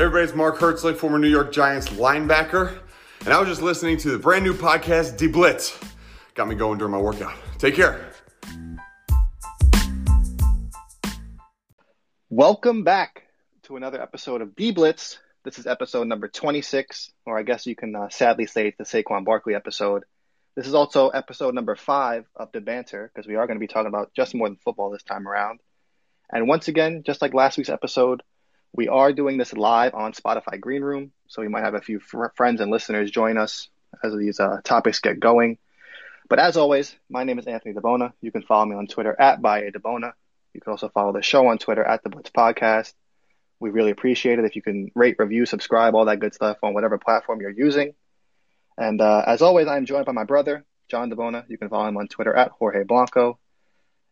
Everybody's Mark Herzlich, former New York Giants linebacker, and I was just listening to the brand new podcast, D Blitz. Got me going during my workout. Take care. Welcome back to another episode of D Blitz. This is episode number 26, or I guess you can uh, sadly say it's the Saquon Barkley episode. This is also episode number five of the banter because we are going to be talking about just more than football this time around. And once again, just like last week's episode, we are doing this live on Spotify Green Room, so we might have a few fr- friends and listeners join us as these uh, topics get going. But as always, my name is Anthony DeBona. You can follow me on Twitter at ByADeBona. You can also follow the show on Twitter at the Blitz Podcast. We really appreciate it if you can rate, review, subscribe, all that good stuff on whatever platform you're using. And uh, as always, I am joined by my brother, John DeBona. You can follow him on Twitter at Jorge Blanco.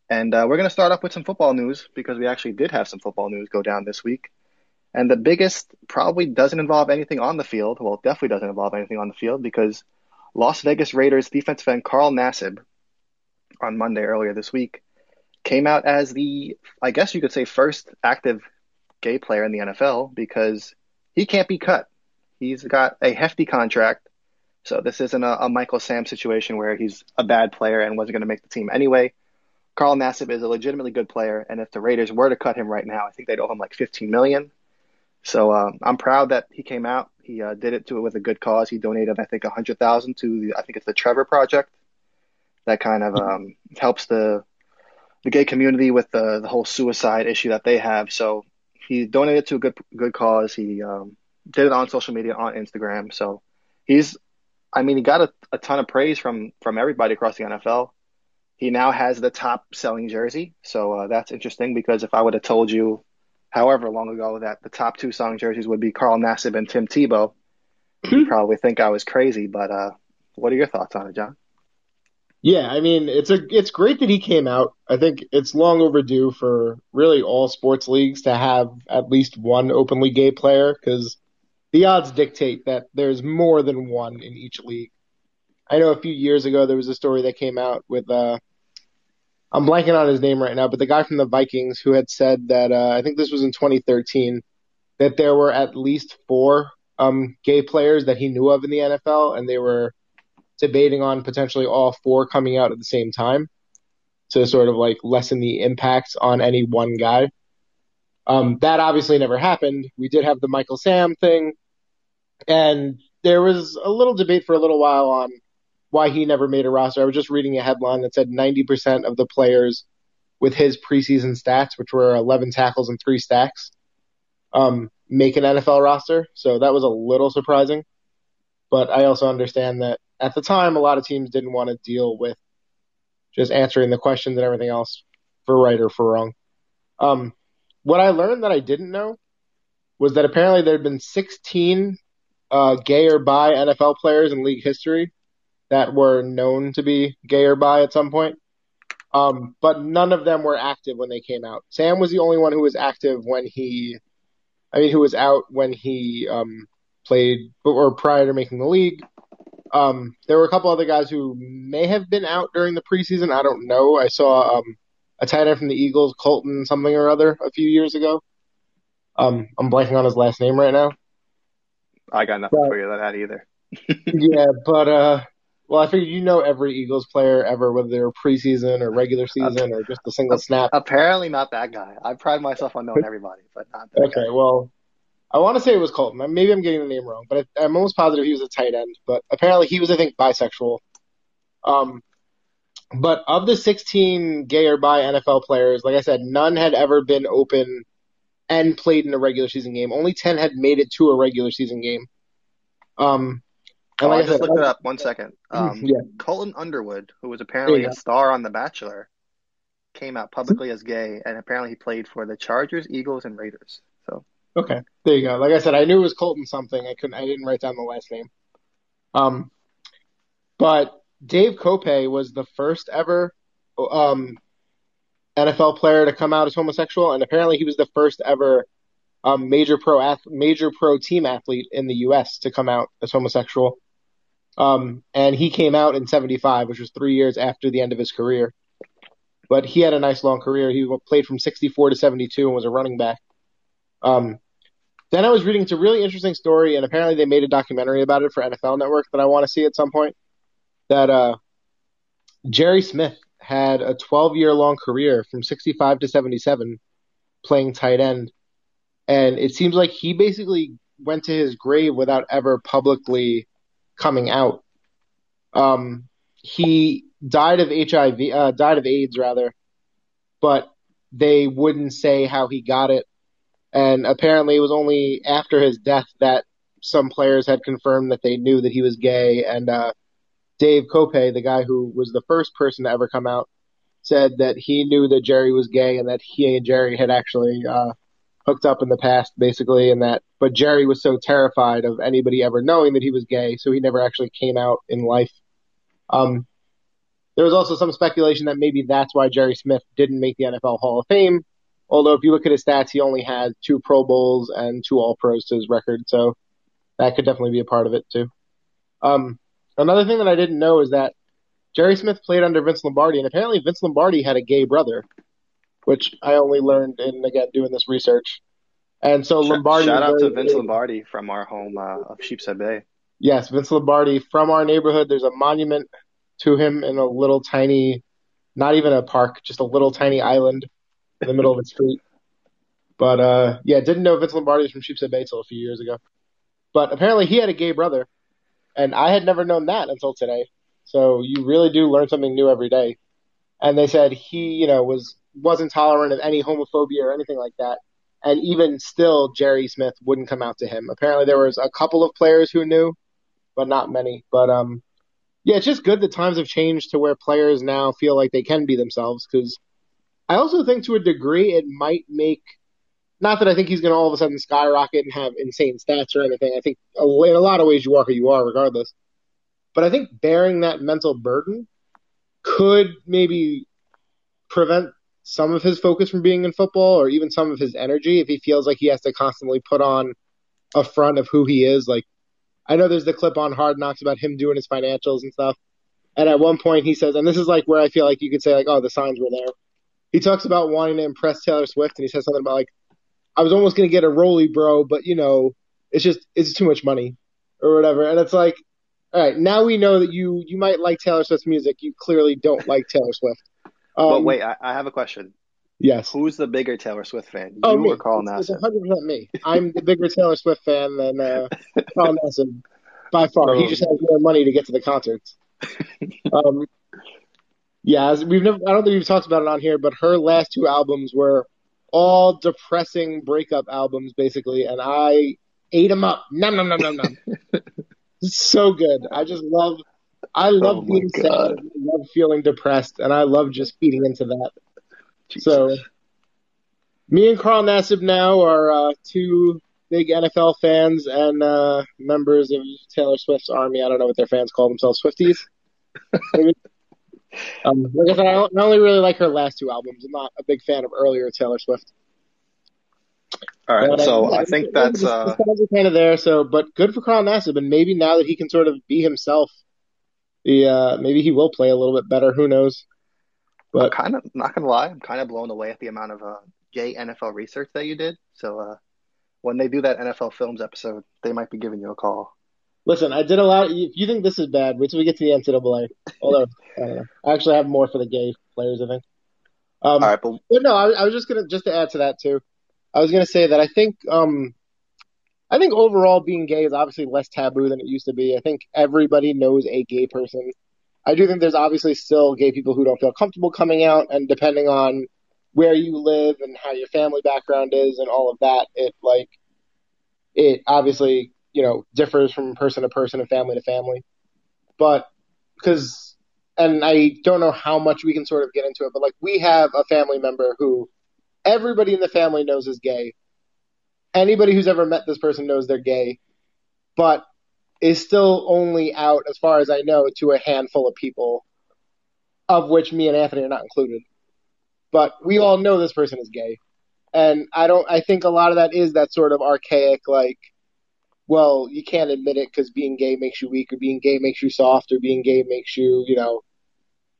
And uh, we're going to start off with some football news because we actually did have some football news go down this week. And the biggest probably doesn't involve anything on the field. Well, definitely doesn't involve anything on the field because Las Vegas Raiders defensive end Carl Nassib on Monday earlier this week came out as the, I guess you could say, first active gay player in the NFL because he can't be cut. He's got a hefty contract. So this isn't a, a Michael Sam situation where he's a bad player and wasn't going to make the team anyway. Carl Nassib is a legitimately good player, and if the Raiders were to cut him right now, I think they'd owe him like 15 million. So uh, I'm proud that he came out. He uh, did it to it with a good cause. He donated, I think, a hundred thousand to the, I think it's the Trevor Project. That kind of um, helps the the gay community with the the whole suicide issue that they have. So he donated to a good good cause. He um, did it on social media on Instagram. So he's, I mean, he got a, a ton of praise from from everybody across the NFL. He now has the top selling jersey, so uh, that's interesting because if I would have told you however long ago that the top two song jerseys would be Carl Nassib and Tim Tebow, you probably think I was crazy. But uh, what are your thoughts on it, John? Yeah, I mean, it's a it's great that he came out. I think it's long overdue for really all sports leagues to have at least one openly gay player because the odds dictate that there's more than one in each league. I know a few years ago there was a story that came out with uh I'm blanking on his name right now, but the guy from the Vikings who had said that uh, I think this was in 2013 that there were at least four um, gay players that he knew of in the NFL, and they were debating on potentially all four coming out at the same time to sort of like lessen the impact on any one guy. Um, that obviously never happened. We did have the Michael Sam thing, and there was a little debate for a little while on why he never made a roster. I was just reading a headline that said 90% of the players with his preseason stats, which were 11 tackles and three stacks, um, make an NFL roster. So that was a little surprising. But I also understand that at the time, a lot of teams didn't want to deal with just answering the questions and everything else for right or for wrong. Um, what I learned that I didn't know was that apparently there had been 16 uh, gay or bi NFL players in league history that were known to be gay or bi at some point. Um, but none of them were active when they came out. Sam was the only one who was active when he, I mean, who was out when he um, played or prior to making the league. Um, there were a couple other guys who may have been out during the preseason. I don't know. I saw um, a tight end from the Eagles, Colton something or other, a few years ago. Um, I'm blanking on his last name right now. I got nothing but, for you on that either. yeah, but uh, well, I figured you know every Eagles player ever, whether they're preseason or regular season or just a single snap. Apparently, not that guy. I pride myself on knowing everybody, but not that okay, guy. well, I want to say it was Colton. Maybe I'm getting the name wrong, but I, am almost positive he was a tight end. But apparently, he was, I think, bisexual. Um, but of the 16 gay or bi NFL players, like I said, none had ever been open and played in a regular season game. Only 10 had made it to a regular season game. Um, and oh, I, I just looked it up. One second. Um, yeah. Colton Underwood, who was apparently a star on The Bachelor, came out publicly as gay, and apparently he played for the Chargers, Eagles, and Raiders. So okay, there you go. Like I said, I knew it was Colton something. I couldn't. I didn't write down the last name. Um, but Dave Kopay was the first ever um NFL player to come out as homosexual, and apparently he was the first ever um, major pro ath- major pro team athlete in the U.S. to come out as homosexual. Um, and he came out in 75, which was three years after the end of his career. But he had a nice long career. He played from 64 to 72 and was a running back. Um, then I was reading it's a really interesting story, and apparently they made a documentary about it for NFL Network that I want to see at some point. That uh, Jerry Smith had a 12 year long career from 65 to 77 playing tight end, and it seems like he basically went to his grave without ever publicly coming out. Um, he died of HIV, uh, died of AIDS rather, but they wouldn't say how he got it. And apparently, it was only after his death that some players had confirmed that they knew that he was gay. And uh, Dave Kopay, the guy who was the first person to ever come out, said that he knew that Jerry was gay and that he and Jerry had actually uh, hooked up in the past, basically, and that. But Jerry was so terrified of anybody ever knowing that he was gay, so he never actually came out in life. Um, there was also some speculation that maybe that's why Jerry Smith didn't make the NFL Hall of Fame. Although if you look at his stats, he only had two Pro Bowls and two All Pros to his record, so that could definitely be a part of it too. Um, another thing that I didn't know is that Jerry Smith played under Vince Lombardi, and apparently Vince Lombardi had a gay brother, which I only learned in again doing this research. And so Lombardi. Shout out to Vince Lombardi from our home uh, of Sheepshead Bay. Yes, Vince Lombardi from our neighborhood. There's a monument to him in a little tiny, not even a park, just a little tiny island in the middle of a street. But uh, yeah, didn't know Vince Lombardi was from Sheepshead Bay till a few years ago. But apparently he had a gay brother, and I had never known that until today. So you really do learn something new every day. And they said he, you know, was wasn't tolerant of any homophobia or anything like that. And even still, Jerry Smith wouldn't come out to him. Apparently, there was a couple of players who knew, but not many. But um, yeah, it's just good that times have changed to where players now feel like they can be themselves. Because I also think to a degree it might make, not that I think he's going to all of a sudden skyrocket and have insane stats or anything. I think in a lot of ways you are who you are, regardless. But I think bearing that mental burden could maybe prevent some of his focus from being in football or even some of his energy if he feels like he has to constantly put on a front of who he is. Like, I know there's the clip on Hard Knocks about him doing his financials and stuff. And at one point he says, and this is like where I feel like you could say like, oh, the signs were there. He talks about wanting to impress Taylor Swift and he says something about like, I was almost going to get a Rolly bro, but you know, it's just, it's too much money or whatever. And it's like, all right, now we know that you you might like Taylor Swift's music. You clearly don't like Taylor Swift. Um, but wait, I, I, have a question. Yes. Who's the bigger Taylor Swift fan? You oh, me. or Carl Nassib? It's 100% me. I'm the bigger Taylor Swift fan than uh, Carl Nassib by far. he just has more money to get to the concerts. um, yeah, we've never. I don't think we've talked about it on here, but her last two albums were all depressing breakup albums, basically, and I ate them up. Num num num num num. So good. I just love. I love oh being sad. I love feeling depressed, and I love just feeding into that. Jesus. So, me and Carl Nassib now are uh, two big NFL fans and uh, members of Taylor Swift's army. I don't know what their fans call themselves, Swifties. um, like I said, I only really like her last two albums. I'm not a big fan of earlier Taylor Swift. All right, but, so uh, I think that's uh, kind of there. So, but good for Carl Nassib, and maybe now that he can sort of be himself, the uh, maybe he will play a little bit better. Who knows? But I'm kind of not gonna lie, I'm kind of blown away at the amount of uh, gay NFL research that you did. So uh, when they do that NFL Films episode, they might be giving you a call. Listen, I did a lot. If you think this is bad, wait till we get to the NCAA. Although I, I actually have more for the gay players, I think. Um, All right, but, but no, I, I was just gonna just to add to that too. I was gonna say that I think um, I think overall being gay is obviously less taboo than it used to be. I think everybody knows a gay person. I do think there's obviously still gay people who don't feel comfortable coming out, and depending on where you live and how your family background is and all of that, it like it obviously you know differs from person to person and family to family. But because and I don't know how much we can sort of get into it, but like we have a family member who everybody in the family knows is gay. Anybody who's ever met this person knows they're gay, but is still only out, as far as I know, to a handful of people, of which me and Anthony are not included. But we all know this person is gay. And I don't, I think a lot of that is that sort of archaic, like, well, you can't admit it because being gay makes you weak, or being gay makes you soft, or being gay makes you, you know,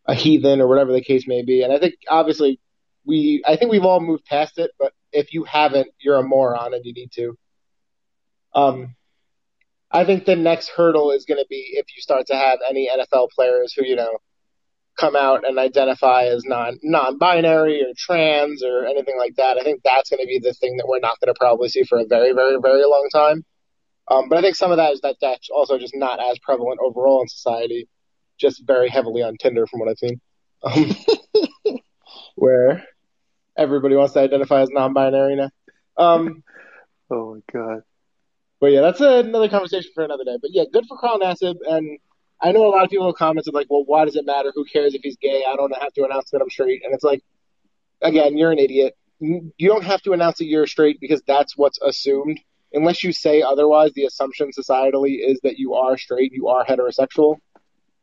a heathen, or whatever the case may be. And I think obviously we I think we've all moved past it, but if you haven't, you're a moron and you need to. Um, I think the next hurdle is going to be if you start to have any NFL players who, you know, come out and identify as non non-binary or trans or anything like that. I think that's going to be the thing that we're not going to probably see for a very, very, very long time. Um, but I think some of that is that that's also just not as prevalent overall in society, just very heavily on Tinder from what I've seen, um, where everybody wants to identify as non-binary now. Um, oh my god. But yeah, that's another conversation for another day. But yeah, good for Carl Nassib. And I know a lot of people have commented like, well, why does it matter? Who cares if he's gay? I don't have to announce that I'm straight. And it's like, again, you're an idiot. You don't have to announce that you're straight because that's what's assumed. Unless you say otherwise, the assumption societally is that you are straight, you are heterosexual.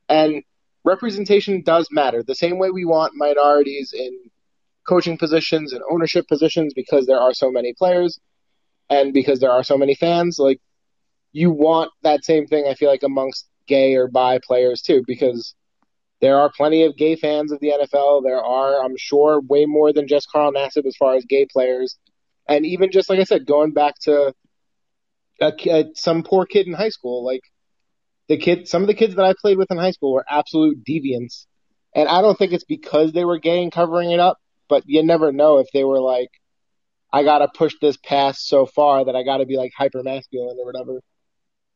And representation does matter. The same way we want minorities in coaching positions and ownership positions because there are so many players and because there are so many fans, like you want that same thing, I feel like, amongst gay or bi players too, because there are plenty of gay fans of the NFL. There are, I'm sure, way more than just Carl Nassib as far as gay players. And even just like I said, going back to a, a, some poor kid in high school, like the kid, some of the kids that I played with in high school were absolute deviants. And I don't think it's because they were gay and covering it up, but you never know if they were like, I gotta push this past so far that I gotta be like hyper masculine or whatever.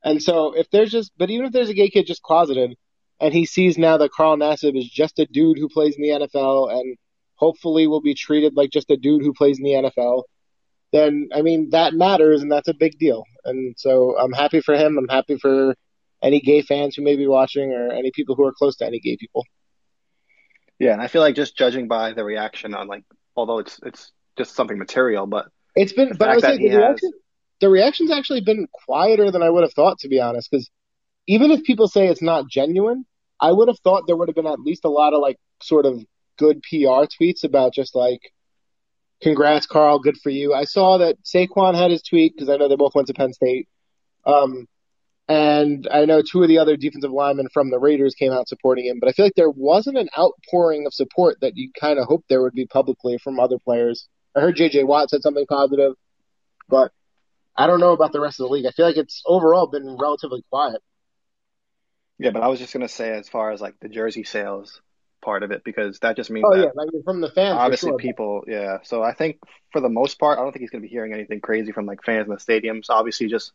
And so if there's just, but even if there's a gay kid just closeted, and he sees now that Carl Nassib is just a dude who plays in the NFL and hopefully will be treated like just a dude who plays in the NFL, then I mean that matters and that's a big deal. And so I'm happy for him. I'm happy for any gay fans who may be watching or any people who are close to any gay people. Yeah, and I feel like just judging by the reaction on like, although it's it's just something material, but it's been. But I would say the, reaction, has... the reaction's actually been quieter than I would have thought, to be honest. Because even if people say it's not genuine, I would have thought there would have been at least a lot of like sort of good PR tweets about just like, "Congrats, Carl, good for you." I saw that Saquon had his tweet because I know they both went to Penn State. Um, and I know two of the other defensive linemen from the Raiders came out supporting him, but I feel like there wasn't an outpouring of support that you kind of hoped there would be publicly from other players. I heard JJ Watt said something positive, but I don't know about the rest of the league. I feel like it's overall been relatively quiet. Yeah, but I was just gonna say as far as like the jersey sales part of it because that just means oh yeah, like from the fans. Obviously, sure. people yeah. So I think for the most part, I don't think he's gonna be hearing anything crazy from like fans in the stadiums. Obviously, just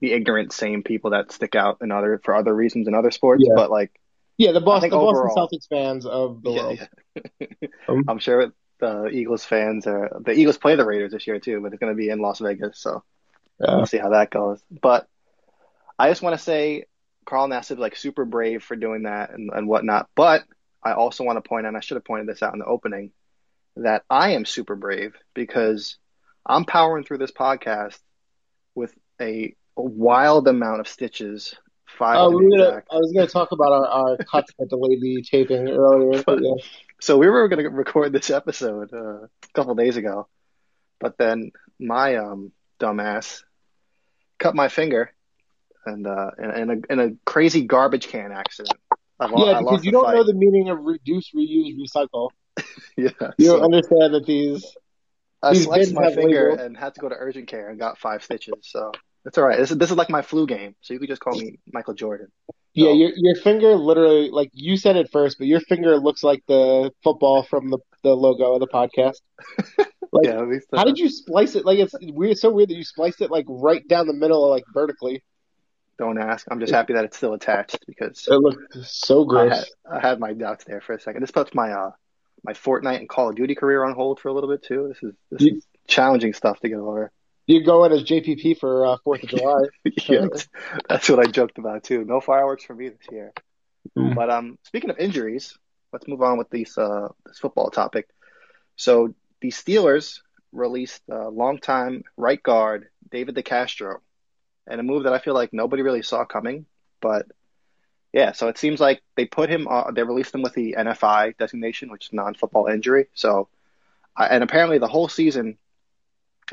the ignorant, same people that stick out in other for other reasons in other sports. Yeah. But like, yeah, the Boston, the overall, Boston Celtics fans of the world. Yeah. um, I'm sure the Eagles fans are the Eagles play the Raiders this year too, but it's going to be in Las Vegas, so we'll see how that goes. But I just want to say Carl Nassib like super brave for doing that and, and whatnot. But I also want to point out, and I should have pointed this out in the opening, that I am super brave because I'm powering through this podcast with a wild amount of stitches. Five. Oh, we gonna, I was going to talk about our, our cuts that delayed the taping earlier. But, yeah. So we were going to record this episode uh, a couple days ago, but then my um, dumbass cut my finger and uh, in, in, a, in a crazy garbage can accident. I, yeah, because you don't fight. know the meaning of reduce, reuse, recycle. yeah, you so, don't understand that these. I sliced my finger and had to go to urgent care and got five stitches. So that's all right. This is this is like my flu game, so you could just call me Michael Jordan. Yeah, your your finger literally like you said it first, but your finger looks like the football from the the logo of the podcast. Like, yeah, at least, uh, how did you splice it? Like it's weird, it's so weird that you spliced it like right down the middle, like vertically. Don't ask. I'm just happy that it's still attached because it looked so gross. I had, I had my doubts there for a second. This puts my uh my Fortnite and Call of Duty career on hold for a little bit too. This is this you, is challenging stuff to get over. You go in as JPP for uh, Fourth of July. yeah, that's what I joked about too. No fireworks for me this year. Mm. But um, speaking of injuries, let's move on with these uh, this football topic. So the Steelers released uh, longtime right guard David DeCastro, and a move that I feel like nobody really saw coming. But yeah, so it seems like they put him. Uh, they released him with the NFI designation, which is non-football injury. So, and apparently the whole season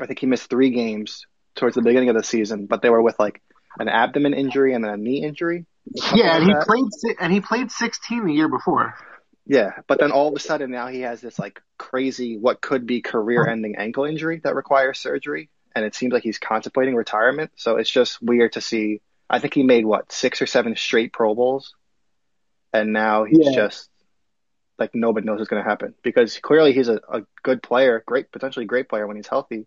I think he missed three games towards the beginning of the season, but they were with like an abdomen injury and then a knee injury. Yeah, and like he that. played and he played 16 the year before. Yeah, but then all of a sudden now he has this like crazy what could be career-ending ankle injury that requires surgery, and it seems like he's contemplating retirement. So it's just weird to see. I think he made what six or seven straight Pro Bowls, and now he's Yeah. just like nobody knows what's going to happen because clearly he's a, a good player, great potentially great player when he's healthy,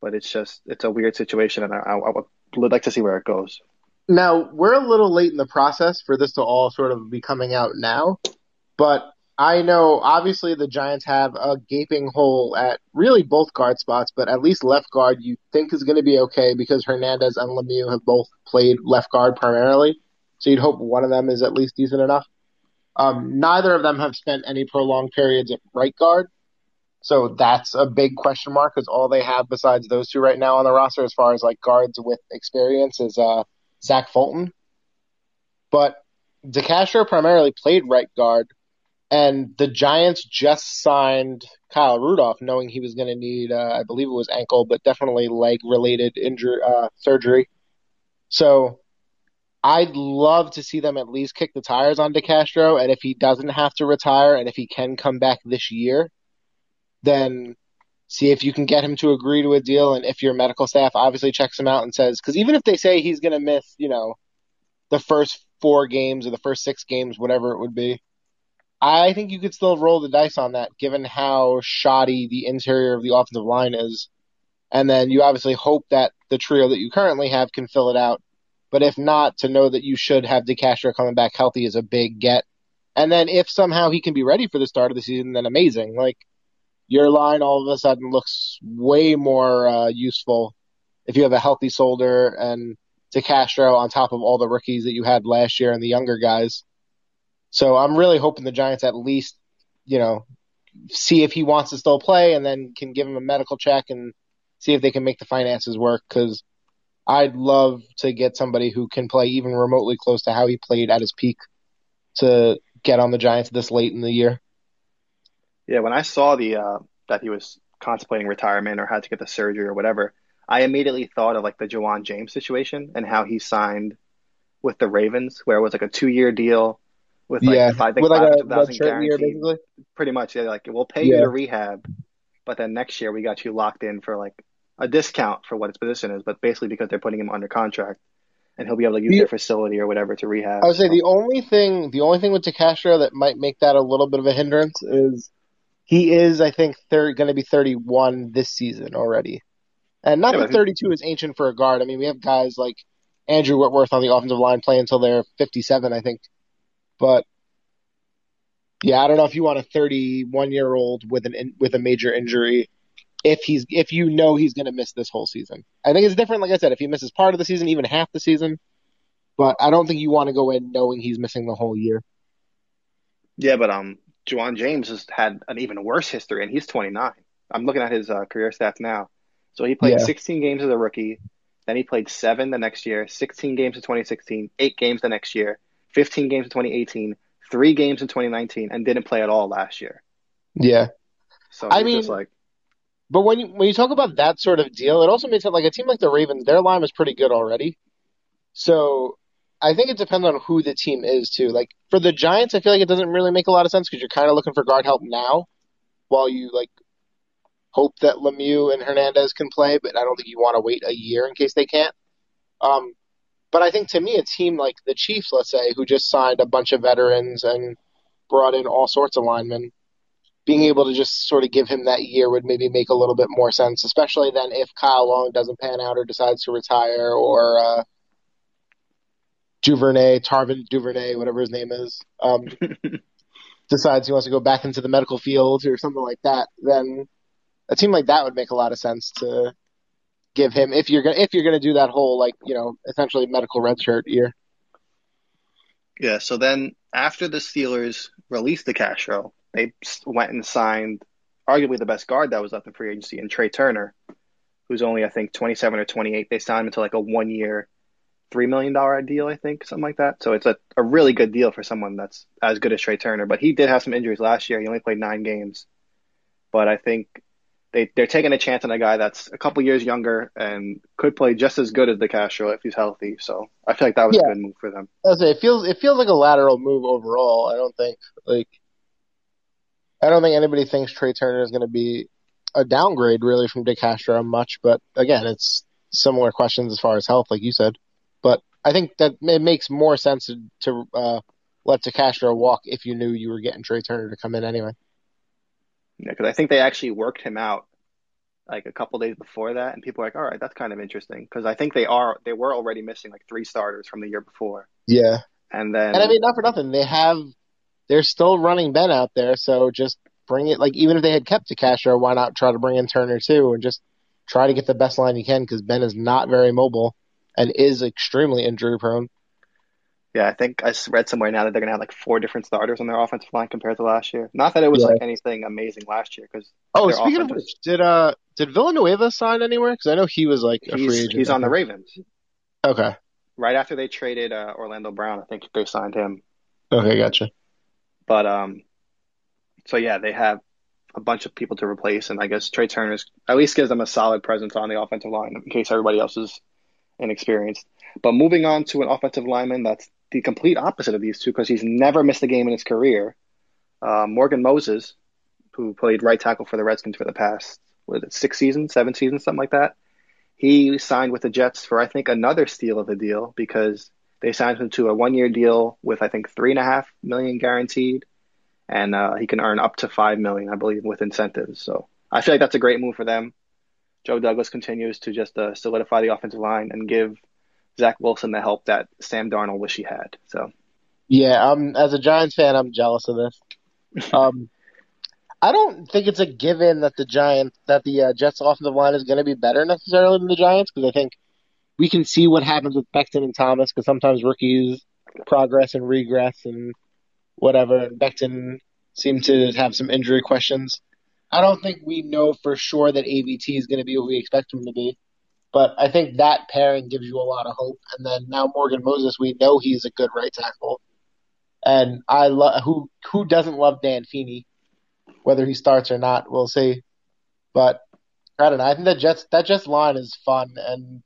but it's just it's a weird situation, and I, I, would like to see where it goes. Now, we're a little late in the process for this to all sort of be coming out now, but I know obviously the Giants have a gaping hole at really both guard spots, but at least left guard you think is going to be okay because Hernandez and Lemieux have both played left guard primarily. So you'd hope one of them is at least decent enough. Um, neither of them have spent any prolonged periods at right guard. So that's a big question mark because all they have besides those two right now on the roster as far as like guards with experience is, uh, Zach Fulton. But DeCastro primarily played right guard, and the Giants just signed Kyle Rudolph, knowing he was going to need, uh, I believe it was ankle, but definitely leg related injury uh, surgery. So I'd love to see them at least kick the tires on DeCastro, and if he doesn't have to retire, and if he can come back this year, then see if you can get him to agree to a deal. And if your medical staff obviously checks him out and says because even if they say he's going to miss you know the first four games or the first six games whatever it would be i think you could still roll the dice on that given how shoddy the interior of the offensive line is. And then you obviously hope that the trio that you currently have can fill it out. But if not to know that you should have DeCastro coming back healthy is a big get. And then if somehow he can be ready for the start of the season then amazing. Like your line all of a sudden looks way more uh, useful if you have a healthy Solder and DeCastro on top of all the rookies that you had last year and the younger guys. So I'm really hoping the Giants at least, you know, see if he wants to still play and then can give him a medical check and see if they can make the finances work because I'd love to get somebody who can play even remotely close to how he played at his peak to get on the Giants this late in the year. Yeah, when I saw the uh, that he was contemplating retirement or had to get the surgery or whatever, I immediately thought of like the Ja'Wuan James situation and how he signed with the Ravens, where it was like a two-year deal with like yeah, think with like a 500,000 red year, basically. Pretty much, yeah. Like we'll pay you Yeah. to rehab, but then next year we got you locked in for like a discount for what his position is, but basically because they're putting him under contract, and he'll be able to use The- their facility or whatever to rehab. I would say So- the only thing, the only thing with DeCastro that might make that a little bit of a hindrance is he is, I think, going to be 31 this season already, and not Yeah, that 32 is ancient for a guard. I mean, we have guys like Andrew Whitworth on the offensive line play until they're 57, I think, but. Yeah, I don't know if you want a 31 year old with an in, with a major injury, if he's if you know he's going to miss this whole season. I think it's different. Like I said, if he misses part of the season, even half the season, but I don't think you want to go in knowing he's missing the whole year. Yeah, but um, Ja'Wuan James has had an even worse history, and he's 29. I'm looking at his uh, career stats now. So he played Yeah. 16 games as a rookie, then he played seven the next year, 16 games in 2016, eight games the next year, 15 games in 2018, three games in 2019, and didn't play at all last year. Yeah, So I mean- like, but when you when you talk about that sort of deal, it also makes it like a team like the Ravens. Their line was pretty good already, so I think it depends on who the team is too. Like for the Giants, I feel like it doesn't really make a lot of sense because you're kind of looking for guard help now, while you like hope that Lemieux and Hernandez can play, but I don't think you want to wait a year in case they can't. Um, but I think to me, a team like the Chiefs, let's say, who just signed a bunch of veterans and brought in all sorts of linemen, being able to just sort of give him that year would maybe make a little bit more sense, especially then if Kyle Long doesn't pan out or decides to retire or uh, Duvernay, Tarvin Duvernay, whatever his name is, um, decides he wants to go back into the medical field or something like that, then a team like that would make a lot of sense to give him if you're gonna if you're gonna do that whole like you know essentially medical redshirt year. yeah. So then after the Steelers released DeCastro, they went and signed arguably the best guard that was left in free agency, and Trai Turner, who's only I think 27 or 28. They signed him to like a one year, three million dollar deal, I think, something like that. So it's a, a really good deal for someone that's as good as Trai Turner. But he did have some injuries last year. He only played nine games. But I think they they're taking a chance on a guy that's a couple years younger and could play just as good as DeCastro if he's healthy. So I feel like that was Yeah. a good move for them. I say it feels it feels like a lateral move overall. I don't think like I don't think anybody thinks Trai Turner is going to be a downgrade really from DeCastro much, but again, it's similar questions as far as health, like you said. But I think that it makes more sense to, to uh, let DeCastro walk if you knew you were getting Trai Turner to come in anyway. Yeah, because I think they actually worked him out like a couple days before that, and people were like, "All right, that's kind of interesting," because I think they are they were already missing like three starters from the year before. Yeah, and then and I mean, not for nothing, they have they're still running Ben out there, so just bring it. Like even if they had kept DeCastro, why not try to bring in Turner too, and just try to get the best line you can because Ben is not very mobile and is extremely injury prone. Yeah, I think I read somewhere now that they're going to have like four different starters on their offensive line compared to last year. Not that it was yeah. like anything amazing last year, because oh, speaking of which, did uh did Villanueva sign anywhere? Because I know he was like a he's, free agent. He's on the Ravens. Okay. Right after they traded uh, Orlando Brown, I think they signed him. Okay, gotcha. But um, so yeah, they have a bunch of people to replace, and I guess Trai Turner's at least gives them a solid presence on the offensive line in case everybody else is inexperienced. But moving on to an offensive lineman that's the complete opposite of these two because he's never missed a game in his career. Uh, Morgan Moses, who played right tackle for the Redskins for the past what six seasons, seven seasons, something like that. He signed with the Jets for I think another steal of a deal because they signed him to a one-year deal with I think three and a half million guaranteed, and uh, he can earn up to five million, I believe, with incentives. So I feel like that's a great move for them. Joe Douglas continues to just uh, solidify the offensive line and give Zach Wilson the help that Sam Darnold wish he had. So, yeah, um, as a Giants fan, I'm jealous of this. Um, I don't think it's a given that the Giants, that the uh, Jets' offensive line is going to be better necessarily than the Giants because I think we can see what happens with Becton and Thomas because sometimes rookies progress and regress and whatever. And Becton seemed to have some injury questions. I don't think we know for sure that AVT is going to be what we expect him to be. But I think that pairing gives you a lot of hope. And then now Morgan Moses, we know he's a good right tackle. And I love who who doesn't love Dan Feeney, whether he starts or not, we'll see. But I don't know. I think that Jets that Jets line is fun and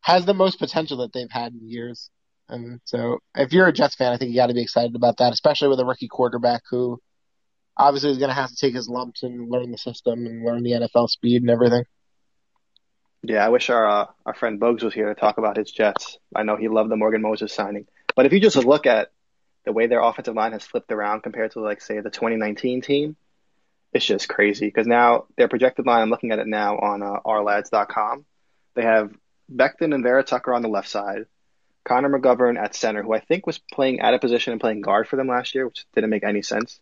has the most potential that they've had in years. And so, if you're a Jets fan, I think you got to be excited about that, especially with a rookie quarterback who obviously he's going to have to take his lumps and learn the system and learn the NFL speed and everything. Yeah, I wish our uh, our friend Bugs was here to talk about his Jets. I know he loved the Morgan Moses signing, but if you just look at the way their offensive line has flipped around compared to like say the 2019 team, it's just crazy because now their projected line. I'm looking at it now on uh, ourlads.com. They have Becton and Vera Tucker on the left side, Connor McGovern at center, who I think was playing out of position and playing guard for them last year, which didn't make any sense.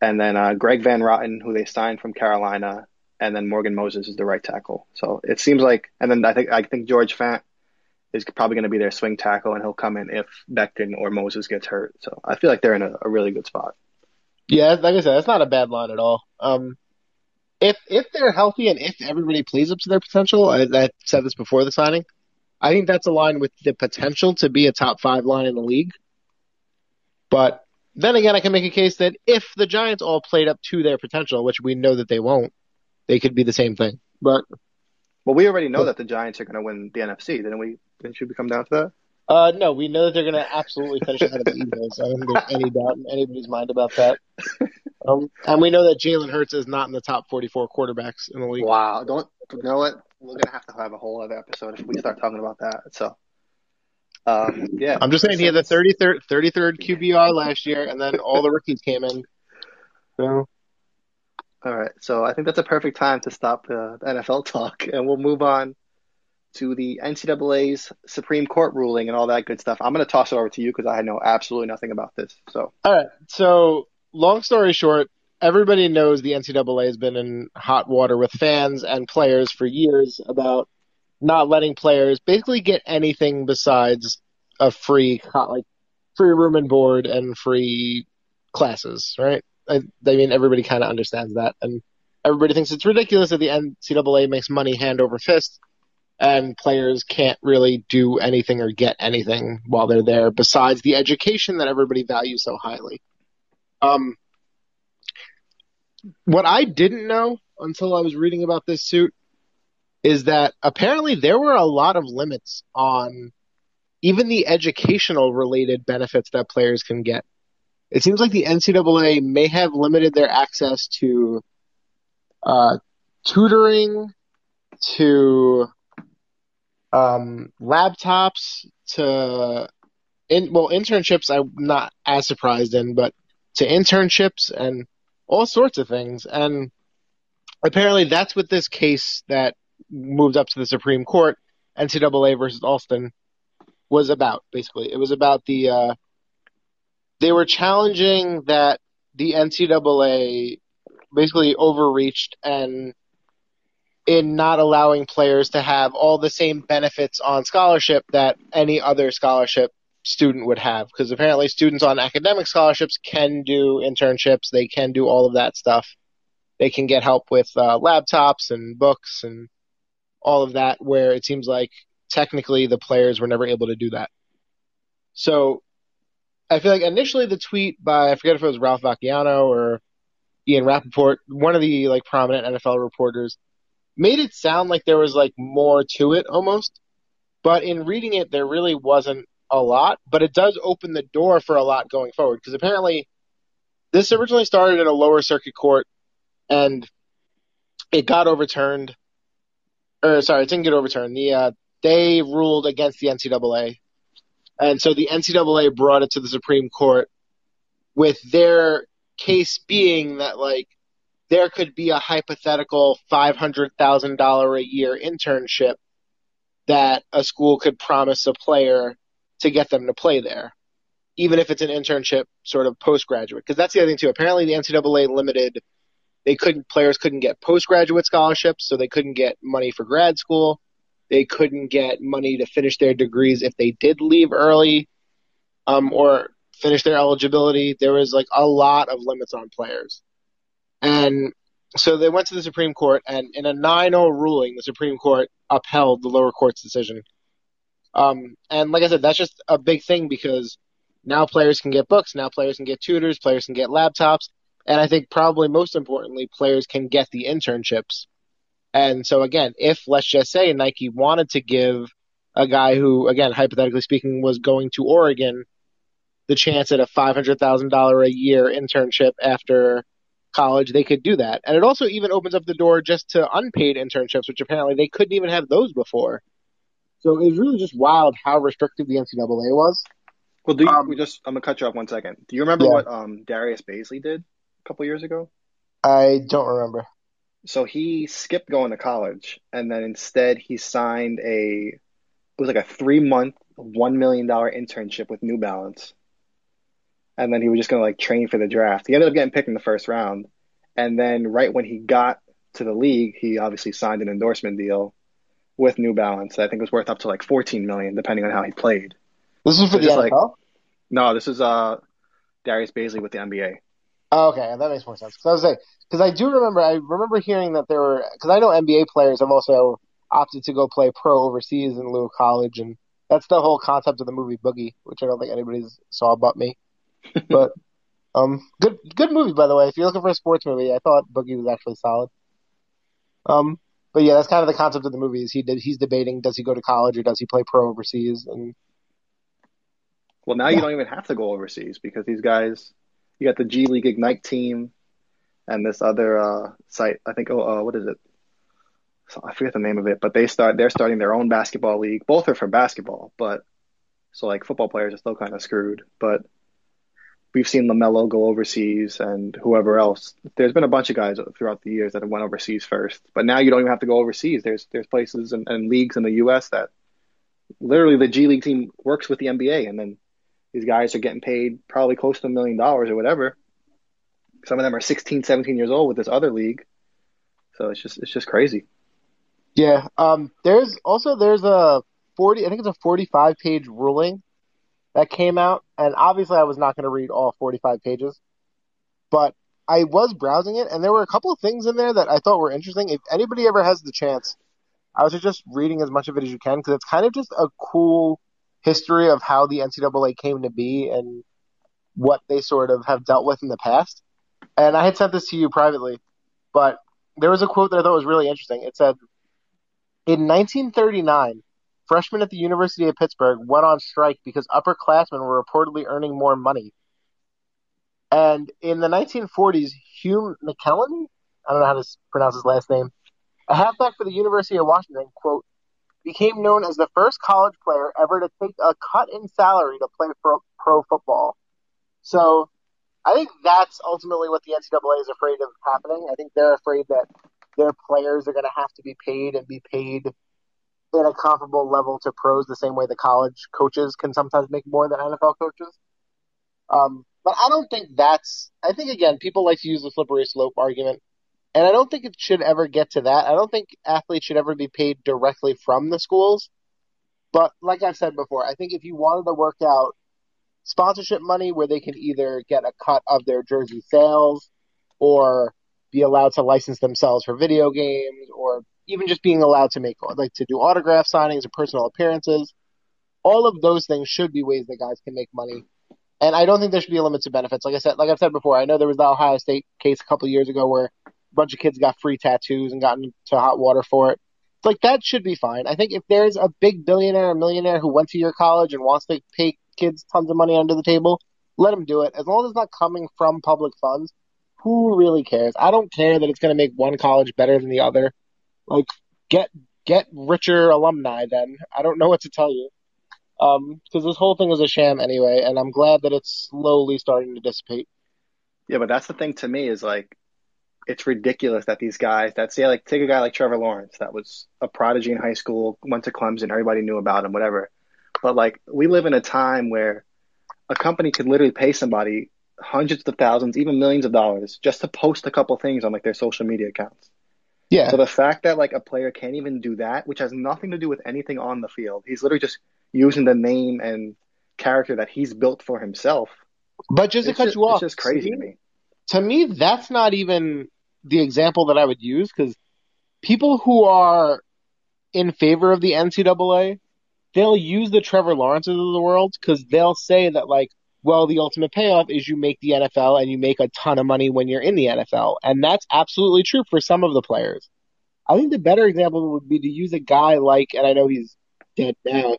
And then uh, Greg Van Roten, who they signed from Carolina, and then Morgan Moses is the right tackle. So it seems like, and then I think I think George Fant is probably going to be their swing tackle, and he'll come in if Becton or Moses gets hurt. So I feel like they're in a, a really good spot. Yeah, like I said, that's not a bad line at all. Um, if if they're healthy and if everybody plays up to their potential, I, I said this before the signing. I think that's a line with the potential to be a top five line in the league. But then again, I can make a case that if the Giants all played up to their potential, which we know that they won't, they could be the same thing. But well, we already know that the Giants are going to win the NFC, didn't we? Didn't you come down to that? Uh, no, we know that they're going to absolutely finish ahead of the Eagles. I don't think there's any doubt in anybody's mind about that. Um, and we know that Jalen Hurts is not in the top 44 quarterbacks in the league. Wow! Don't you know what? We're going to have to have a whole other episode if we start talking about that. So, um, yeah. I'm just saying he had the 33rd, 33rd QBR last year, and then all the rookies came in. So all right, so I think that's a perfect time to stop the NFL talk, and we'll move on to the NCAA's Supreme Court ruling and all that good stuff. I'm going to toss it over to you because I know absolutely nothing about this. So, all right. So, long story short, everybody knows the NCAA has been in hot water with fans and players for years about not letting players basically get anything besides a free, like free room and board and free classes, right? I, I mean, everybody kind of understands that, and everybody thinks it's ridiculous that the NCAA makes money hand over fist, and players can't really do anything or get anything while they're there besides the education that everybody values so highly. Um, what I didn't know until I was reading about this suit is that apparently there were a lot of limits on even the educational related benefits that players can get it seems like the NCAA may have limited their access to uh, tutoring to um, laptops to in well internships I'm not as surprised in, but to internships and all sorts of things. And apparently that's what this case that moved up to the Supreme Court, NCAA versus Alston, was about. Basically, it was about the uh, they were challenging that the NCAA basically overreached and in not allowing players to have all the same benefits on scholarship that any other scholarship student would have. Because apparently, students on academic scholarships can do internships, they can do all of that stuff. They can get help with uh, laptops and books and all of that, where it seems like technically the players were never able to do that. So I feel like initially the tweet by, I forget if it was Ralph Vacchiano or Ian Rapoport, one of the like prominent NFL reporters, made it sound like there was like more to it almost. But in reading it, there really wasn't a lot, but it does open the door for a lot going forward because apparently this originally started in a lower circuit court and it got overturned. Or sorry, it didn't get overturned. The uh, they ruled against the NCAA, and so the NCAA brought it to the Supreme Court with their case being that like there could be a hypothetical $500,000 a year internship that a school could promise a player to get them to play there, even if it's an internship sort of postgraduate. Because that's the other thing too. Apparently, the NCAA limited they couldn't players couldn't get postgraduate scholarships, so they couldn't get money for grad school. They couldn't get money to finish their degrees if they did leave early, um, or finish their eligibility. There was like a lot of limits on players. And so they went to the Supreme Court, and in a 9 0 ruling, the Supreme Court upheld the lower court's decision. Um, and like I said, that's just a big thing because now players can get books, now players can get tutors, players can get laptops, and I think probably most importantly, players can get the internships. And so again, if let's just say Nike wanted to give a guy who, again, hypothetically speaking, was going to Oregon the chance at a $500,000 a year internship after college, they could do that. And it also even opens up the door just to unpaid internships, which apparently they couldn't even have those before. So it was really just wild how restrictive the NCAA was. Well, do you, Um, we just I'm gonna cut you off one second. Do you remember Yeah. what um, Darius Bazley did a couple years ago? I don't remember. So he skipped going to college, and then instead he signed a it was like a three month, one million dollar internship with New Balance, and then he was just gonna like train for the draft. He ended up getting picked in the first round, and then right when he got to the league, he obviously signed an endorsement deal with New Balance. that I think it was worth up to like fourteen million, depending on how he played. This is for So the NFL? like- No, this is uh Darius Bazley with the NBA. Oh, okay, that makes more sense. Because I was saying, because I do remember, I remember hearing that there were, because I know NBA players have also opted to go play pro overseas in lieu of college, and that's the whole concept of the movie Boogie, which I don't think anybody's saw but me. But um, good, good movie by the way. If you're looking for a sports movie, I thought Boogie was actually solid. Um, but yeah, that's kind of the concept of the movie. Is he did he's debating does he go to college or does he play pro overseas? And Well, now you don't even have to go overseas because these guys, you got the G League Ignite team and this other uh, site. I think, oh, uh, what is it? So I forget the name of it, but they start. They're starting their own basketball league. Both are for basketball, but so like football players are still kind of screwed. But we've seen Lamelo go overseas and whoever else. There's been a bunch of guys throughout the years that have went overseas first, but now you don't even have to go overseas. There's there's places and, and leagues in the U.S. that literally the G League team works with the NBA, and then these guys are getting paid probably close to a million dollars or whatever. Some of them are 16, 17 years old with this other league. So it's just it's just crazy. Yeah. Um. There's also there's a forty. I think it's a forty-five page ruling that came out, and obviously I was not going to read all forty-five pages, but I was browsing it, and there were a couple of things in there that I thought were interesting. If anybody ever has the chance, I would suggest reading as much of it as you can because it's kind of just a cool history of how the NCAA came to be and what they sort of have dealt with in the past. And I had sent this to you privately, but there was a quote that I thought was really interesting. It said, in 1939, freshmen at the University of Pittsburgh went on strike because upperclassmen were reportedly earning more money. And in the 1940s, Hugh McKellen, I don't know how to pronounce his last name, A halfback for the University of Washington, quote, became known as the first college player ever to take a cut in salary to play pro, pro football. So I think that's ultimately what the NCAA is afraid of happening. I think they're afraid that their players are going to have to be paid and be paid at a comparable level to pros, the same way the college coaches can sometimes make more than NFL coaches. Um, but I don't think that's. I think again, people like to use the slippery slope argument, and I don't think it should ever get to that. I don't think athletes should ever be paid directly from the schools. But like I've said before, I think if you wanted to work out sponsorship money where they can either get a cut of their jersey sales or be allowed to license themselves for video games or even just being allowed to make like to do autograph signings or personal appearances. All of those things should be ways that guys can make money. And I don't think there should be a limit to benefits. Like I said, like I've said before, I know there was the Ohio State case a couple years ago where bunch of kids got free tattoos and got into hot water for it. It's Like that should be fine. I think if there's a big billionaire or millionaire who went to your college and wants to pay kids tons of money under the table, let them do it. As long as it's not coming from public funds, who really cares? I don't care that it's going to make one college better than the other. Like, get get richer alumni. Then I don't know what to tell you. Um, because this whole thing is a sham anyway, and I'm glad that it's slowly starting to dissipate. Yeah, but that's the thing to me is like, it's ridiculous that these guys that say like take a guy like Trevor Lawrence that was a prodigy in high school, went to Clemson, everybody knew about him, whatever. But like we live in a time where a company could literally pay somebody hundreds of thousands, even millions of dollars just to post a couple things on like their social media accounts. Yeah. So the fact that like a player can't even do that, which has nothing to do with anything on the field, he's literally just using the name and character that he's built for himself. But just to cut just, you off, it's just crazy to me. To me, that's not even the example that I would use because people who are in favor of the NCAA, they'll use the Trevor Lawrences of the world because they'll say that like, well, the ultimate payoff is you make the NFL and you make a ton of money when you're in the NFL, and that's absolutely true for some of the players. I think the better example would be to use a guy like, and I know he's dead now,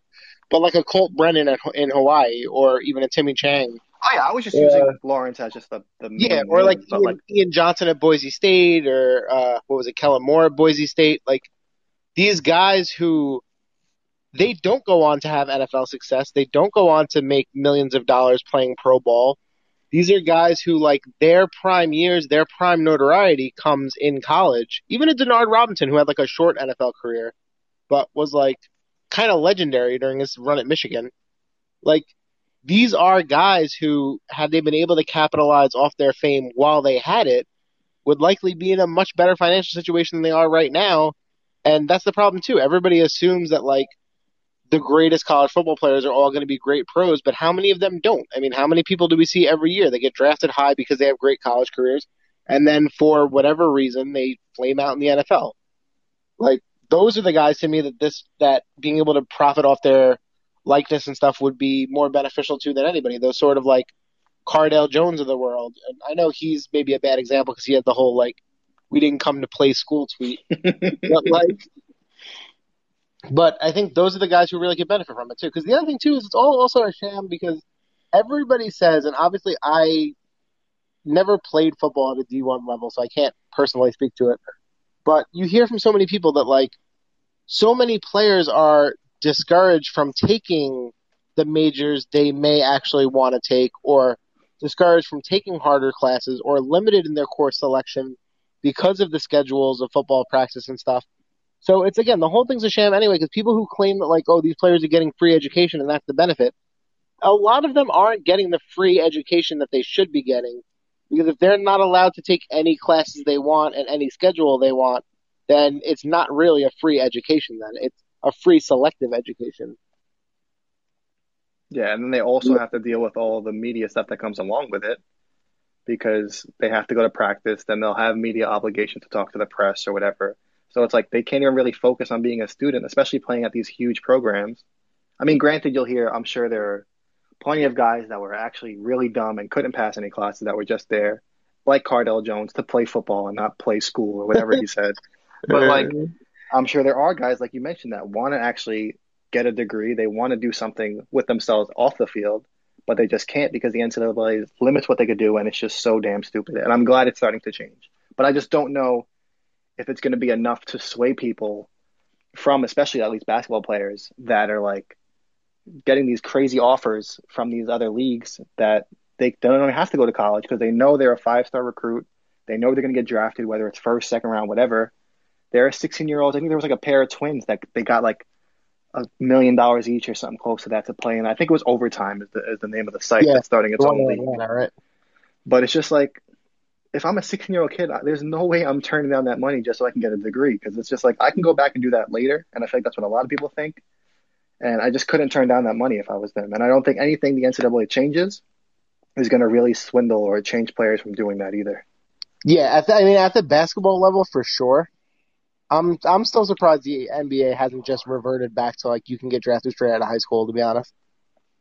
but like a Colt Brennan at, in Hawaii or even a Timmy Chang. Oh yeah, I was just using Lawrence as just the, the yeah, or like Ian, like Ian, Johnson at Boise State or uh, what was it, Kellen Moore at Boise State. Like these guys who they don't go on to have NFL success. They don't go on to make millions of dollars playing pro ball. These are guys who like their prime years, their prime notoriety comes in college. Even a Denard Robinson who had like a short NFL career, but was like kind of legendary during his run at Michigan. Like these are guys who, had they been able to capitalize off their fame while they had it, would likely be in a much better financial situation than they are right now. And that's the problem too. Everybody assumes that like the greatest college football players are all going to be great pros, but how many of them don't? I mean, how many people do we see every year? They get drafted high because they have great college careers, and then for whatever reason they flame out in the NFL. Like those are the guys to me that this that being able to profit off their likeness and stuff would be more beneficial to than anybody. Those sort of like Cardale Jones of the world. And I know he's maybe a bad example because he had the whole like we didn't come to play school tweet. but like but I think those are the guys who really could benefit from it too. Because the other thing too is it's all also a sham because everybody says, and obviously I never played football at a D1 level, so I can't personally speak to it. But you hear from so many people that like so many players are discouraged from taking the majors they may actually want to take or discouraged from taking harder classes or limited in their course selection because of the schedules of football practice and stuff. So it's again, the whole thing's a sham anyway, because people who claim that like, oh, these players are getting free education and that's the benefit, a lot of them aren't getting the free education that they should be getting. Because if they're not allowed to take any classes they want and any schedule they want, then it's not really a free education then. It's a free selective education. Yeah, and then they also have to deal with all the media stuff that comes along with it because they have to go to practice, then they'll have media obligation to talk to the press or whatever. So it's like they can't even really focus on being a student, especially playing at these huge programs. I mean, granted, you'll hear, I'm sure there are plenty of guys that were actually really dumb and couldn't pass any classes that were just there, like Cardale Jones, to play football and not play school or whatever he said. But like, I'm sure there are guys, like you mentioned, that want to actually get a degree. They want to do something with themselves off the field, but they just can't because the NCAA limits what they could do, and it's just so damn stupid. And I'm glad it's starting to change. But I just don't know if it's going to be enough to sway people from, especially at least basketball players that are like getting these crazy offers from these other leagues that they don't have to go to college because they know they're a five star recruit. They know they're going to get drafted, whether it's first, second round, whatever. There are 16 year olds. I think there was like a pair of twins that they got like a million dollars each or something close to that to play. And I think it was overtime is the, is the name of the site Yeah, that's starting its own league. Right? But it's just like, if I'm a 16 year old kid, I- there's no way I'm turning down that money just so I can get a degree because it's just like I can go back and do that later. And I feel like that's what a lot of people think. And I just couldn't turn down that money if I was them. And I don't think anything the NCAA changes is going to really swindle or change players from doing that either. Yeah, at the, I mean, at the basketball level, for sure. I'm I'm still surprised the NBA hasn't just reverted back to like you can get drafted straight out of high school. To be honest,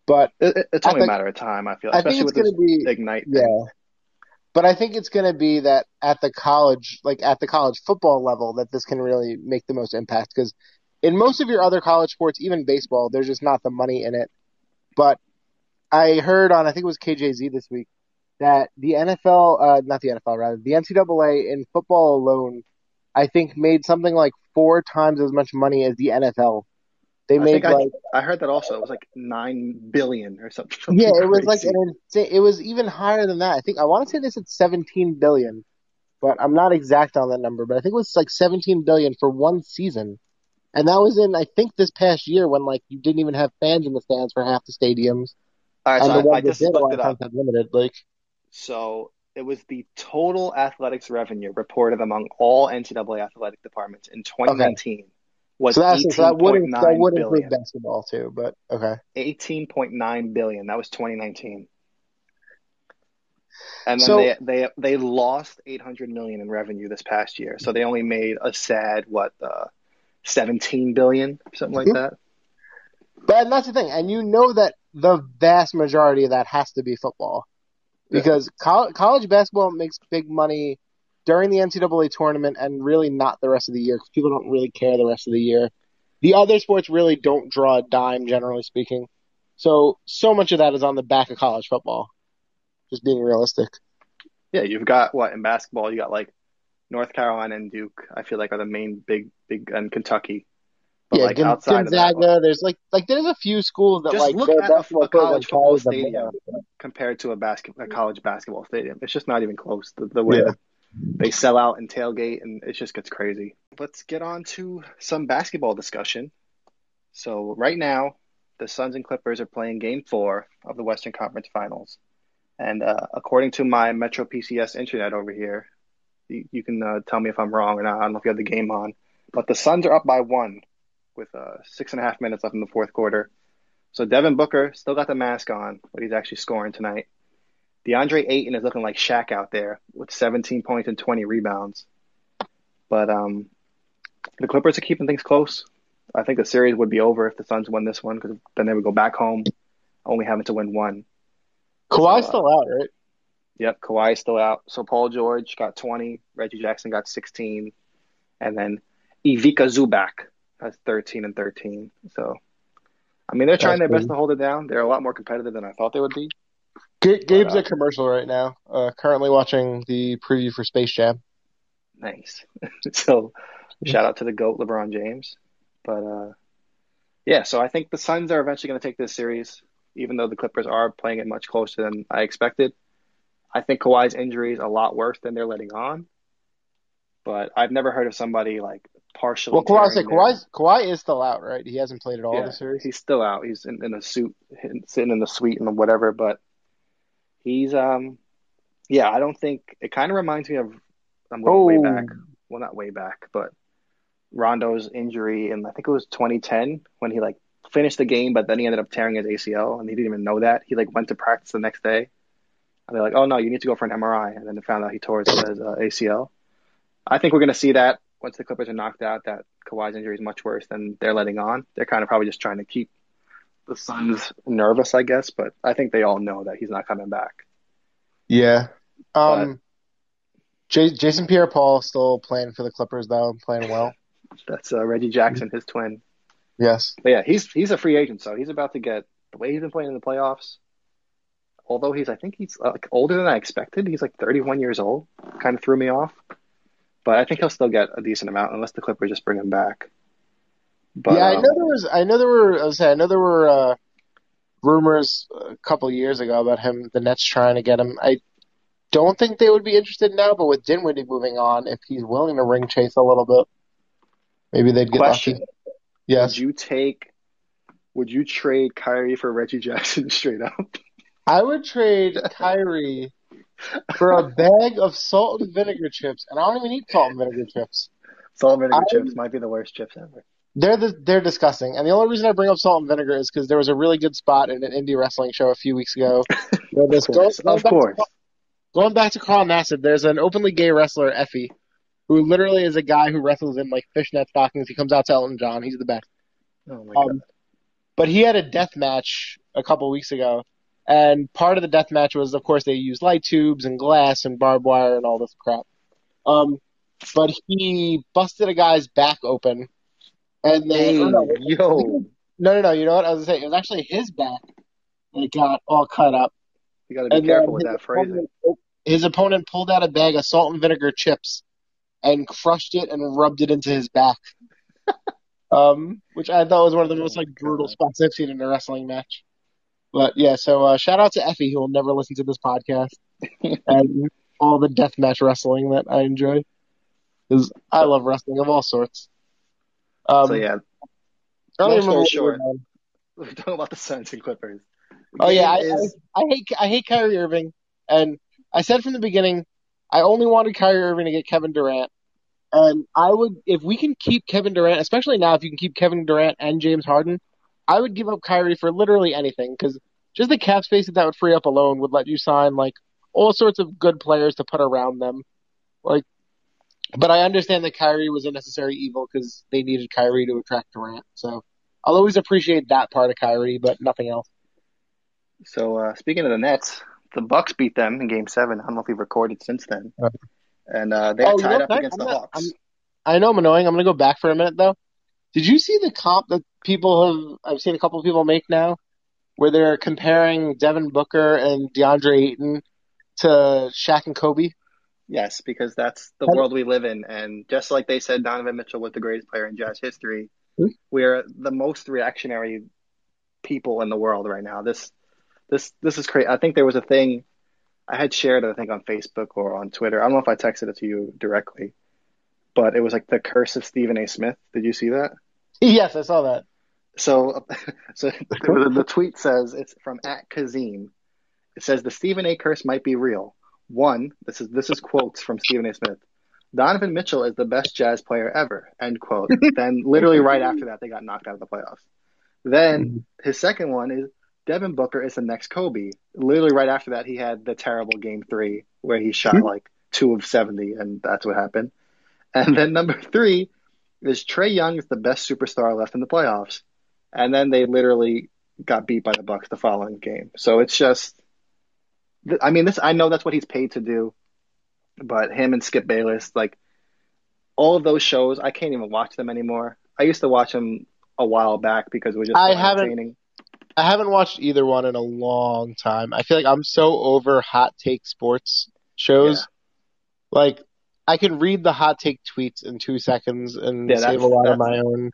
but It, it- it's only think- a matter of time, I feel, I think especially it's with going to be Ignite. yeah. thing. But I think it's going to be that at the college, like at the college football level, that this can really make the most impact. Because in most of your other college sports, even baseball, there's just not the money in it. But I heard on, I think it was KJZ this week, that the NFL, uh, not the NFL, rather, the NCAA in football alone, I think made something like four times as much money as the NFL. They I made think I- like I heard that also. It was like nine billion or something. yeah, it was like an insane. It was even higher than that. I think I want to say this at 17 billion, but I'm not exact on that number. But I think it was like 17 billion for one season, and that was in I think this past year when like you didn't even have fans in the stands for half the stadiums, All right, and so the I, I just did a lot looked it up. limited. Like So it was the total athletics revenue reported among all NCAA athletic departments in 2019 was so that's so that would that 18.9 would include basketball too. But okay, 18.9 billion. That was 2019. And then So- they they they lost 800 million in revenue this past year. So they only made a sad what uh 17 billion, something like Mhm. that. but and that's the thing, and you know that the vast majority of that has to be football. Yeah. because college basketball makes big money during the NCAA tournament and really not the rest of the year because people don't really care the rest of the year. The other sports really don't draw a dime, generally speaking. So, so much of that is on the back of college football. Just being realistic. Yeah, you've got what in basketball, you got like North Carolina and Duke, I feel like are the main big big and Kentucky. But yeah, like Gon- outside Gonzaga. that, there's like like there's a few schools that Just like look at a- college football stadium. compared to a basket a college basketball stadium. It's just not even close. The, the way Yeah. that they sell out and tailgate and it just gets crazy. Let's get on to some basketball discussion. So right now, the Suns and Clippers are playing game four of the Western Conference Finals. And uh, according to my Metro PCS internet over here, you, you can uh, tell me if I'm wrong or not. I don't know if you have the game on, but the Suns are up by one with uh, six and a half minutes left in the fourth quarter. So Devin Booker still got the mask on, but he's actually scoring tonight. DeAndre Ayton is looking like Shaq out there with 17 points and 20 rebounds. But um, the Clippers are keeping things close. I think the series would be over if the Suns won this one because then they would go back home, only having to win one. Kawhi's So, uh, still out, right? Yep, Kawhi's still out. So Paul George got 20, Reggie Jackson got 16, and then Ivica Zubac has 13 and 13. So, I mean, they're trying their That's best to hold it down. They're a lot more competitive than I thought they would be. G- Gabe's uh, at commercial right now. Uh, currently watching the preview for Space Jam. Nice. so, shout out to the GOAT, LeBron James. But, uh, yeah, so I think the Suns are eventually going to take this series, even though the Clippers are playing it much closer than I expected. I think Kawhi's injury is a lot worse than they're letting on. But I've never heard of somebody like partially. Well, Kawhi, their- Kawhi's, Kawhi is still out, right? He hasn't played at all Yeah, this series. he's still out. He's in, in a suit, sitting in the suite and whatever. But he's, um, yeah, I don't think it kind of reminds me of. I'm going way Oh. back. Well, not way back, but Rondo's injury, and I think it was 2010 when he like finished the game, but then he ended up tearing his ACL, and he didn't even know that. He like went to practice the next day, and they're like, "Oh no, you need to go for an MRI," and then they found out he tore his, his uh, ACL. I think we're gonna see that once the Clippers are knocked out, that Kawhi's injury is much worse than they're letting on. They're kind of probably just trying to keep the Suns nervous, I guess, but I think they all know that he's not coming back. Yeah. Um, J- Jason Pierre-Paul still playing for the Clippers though, playing well. That's uh, Reggie Jackson, his twin. Yes. But yeah, he's he's a free agent, so he's about to get the way he's been playing in the playoffs. Although he's, I think he's uh, like older than I expected. He's like 31 years old. Kind of threw me off. But I think he'll still get a decent amount unless the Clippers just bring him back. But, yeah, I um, know there was. I know there were. I was saying, I know there were uh, rumors a couple years ago about him. The Nets trying to get him. I don't think they would be interested now, but with Dinwiddie moving on, if he's willing to ring chase a little bit, maybe they'd get Question: lucky. Yes, Would you take? Would you trade Kyrie for Reggie Jackson straight up? I would trade Kyrie for a bag of salt and vinegar chips, and I don't even eat salt and vinegar chips. Salt and vinegar I- chips might be the worst chips ever. They're the, they're disgusting, and the only reason I bring up salt and vinegar is because there was a really good spot in an indie wrestling show a few weeks ago. Where this Of course, going of back to course. going back to Carl Nassib, there's an openly gay wrestler, Effy, who literally is a guy who wrestles in like fishnet stockings. He comes out to Elton John. He's the best. Oh my god. Um, but he had a death match a couple weeks ago, and part of the death match was, of course, they used light tubes and glass and barbed wire and all this crap. Um, but he busted a guy's back open, and Hey, they oh, no, yo. no, no, no. You know what I was gonna say? It was actually his back that got all cut up. You gotta be And careful with that phrasing. opponent- His opponent pulled out a bag of salt and vinegar chips and crushed it and rubbed it into his back. um, which I thought was one of the Oh most like brutal spots I've seen in a wrestling match. But yeah, so uh, shout out to Effy who will never listen to this podcast and all the deathmatch wrestling that I enjoy because I love wrestling of all sorts. Um, so yeah, long story short, we're talking about the Suns and Clippers. Oh yeah, I, I, I hate I hate Kyrie Irving, and I said from the beginning, I only wanted Kyrie Irving to get Kevin Durant, and I would if we can keep Kevin Durant, especially now if you can keep Kevin Durant and James Harden, I would give up Kyrie for literally anything because just the cap space that that would free up alone would let you sign like all sorts of good players to put around them, like. But I understand that Kyrie was a necessary evil because they needed Kyrie to attract Durant. So I'll always appreciate that part of Kyrie, but nothing else. So uh, speaking of the Nets, the Bucks beat them in Game Seven. I don't know if we've recorded since then, and uh, they're Oh, tied up what? against I'm the not- Hawks. I'm- I know I'm annoying. I'm going to go back for a minute though. Did you see the comp that people have? I've seen a couple of people make now, where they're comparing Devin Booker and DeAndre Ayton to Shaq and Kobe. Yes, because that's the world we live in, and just like they said, Donovan Mitchell was the greatest player in Jazz history. Hmm. We're the most reactionary people in the world right now. This, this, this is crazy. I think there was a thing I had shared I think, on Facebook or on Twitter. I don't know if I texted it to you directly, but it was like the curse of Stephen A. Smith. Did you see that? yes, I saw that. So, so the, the tweet says it's from at Kazim. It says the Stephen A. curse might be real. One, this is this is quotes from Stephen A. Smith. Donovan Mitchell is the best Jazz player ever. End quote. then, literally right after that, they got knocked out of the playoffs. Then his second one is Devin Booker is the next Kobe. Literally right after that, he had the terrible game three where he shot hmm? like two of seventy, and that's what happened. And then number three is Trae Young is the best superstar left in the playoffs and then they literally got beat by the Bucks the following game. So it's just, I mean, this I know that's what he's paid to do, but him and Skip Bayless, like all of those shows, I can't even watch them anymore. I used to watch them a while back because it was just I haven't-. I haven't watched either one in a long time. I feel like I'm so over hot take sports shows. Like I can read the hot take tweets in two seconds and Yeah, save a lot of my own.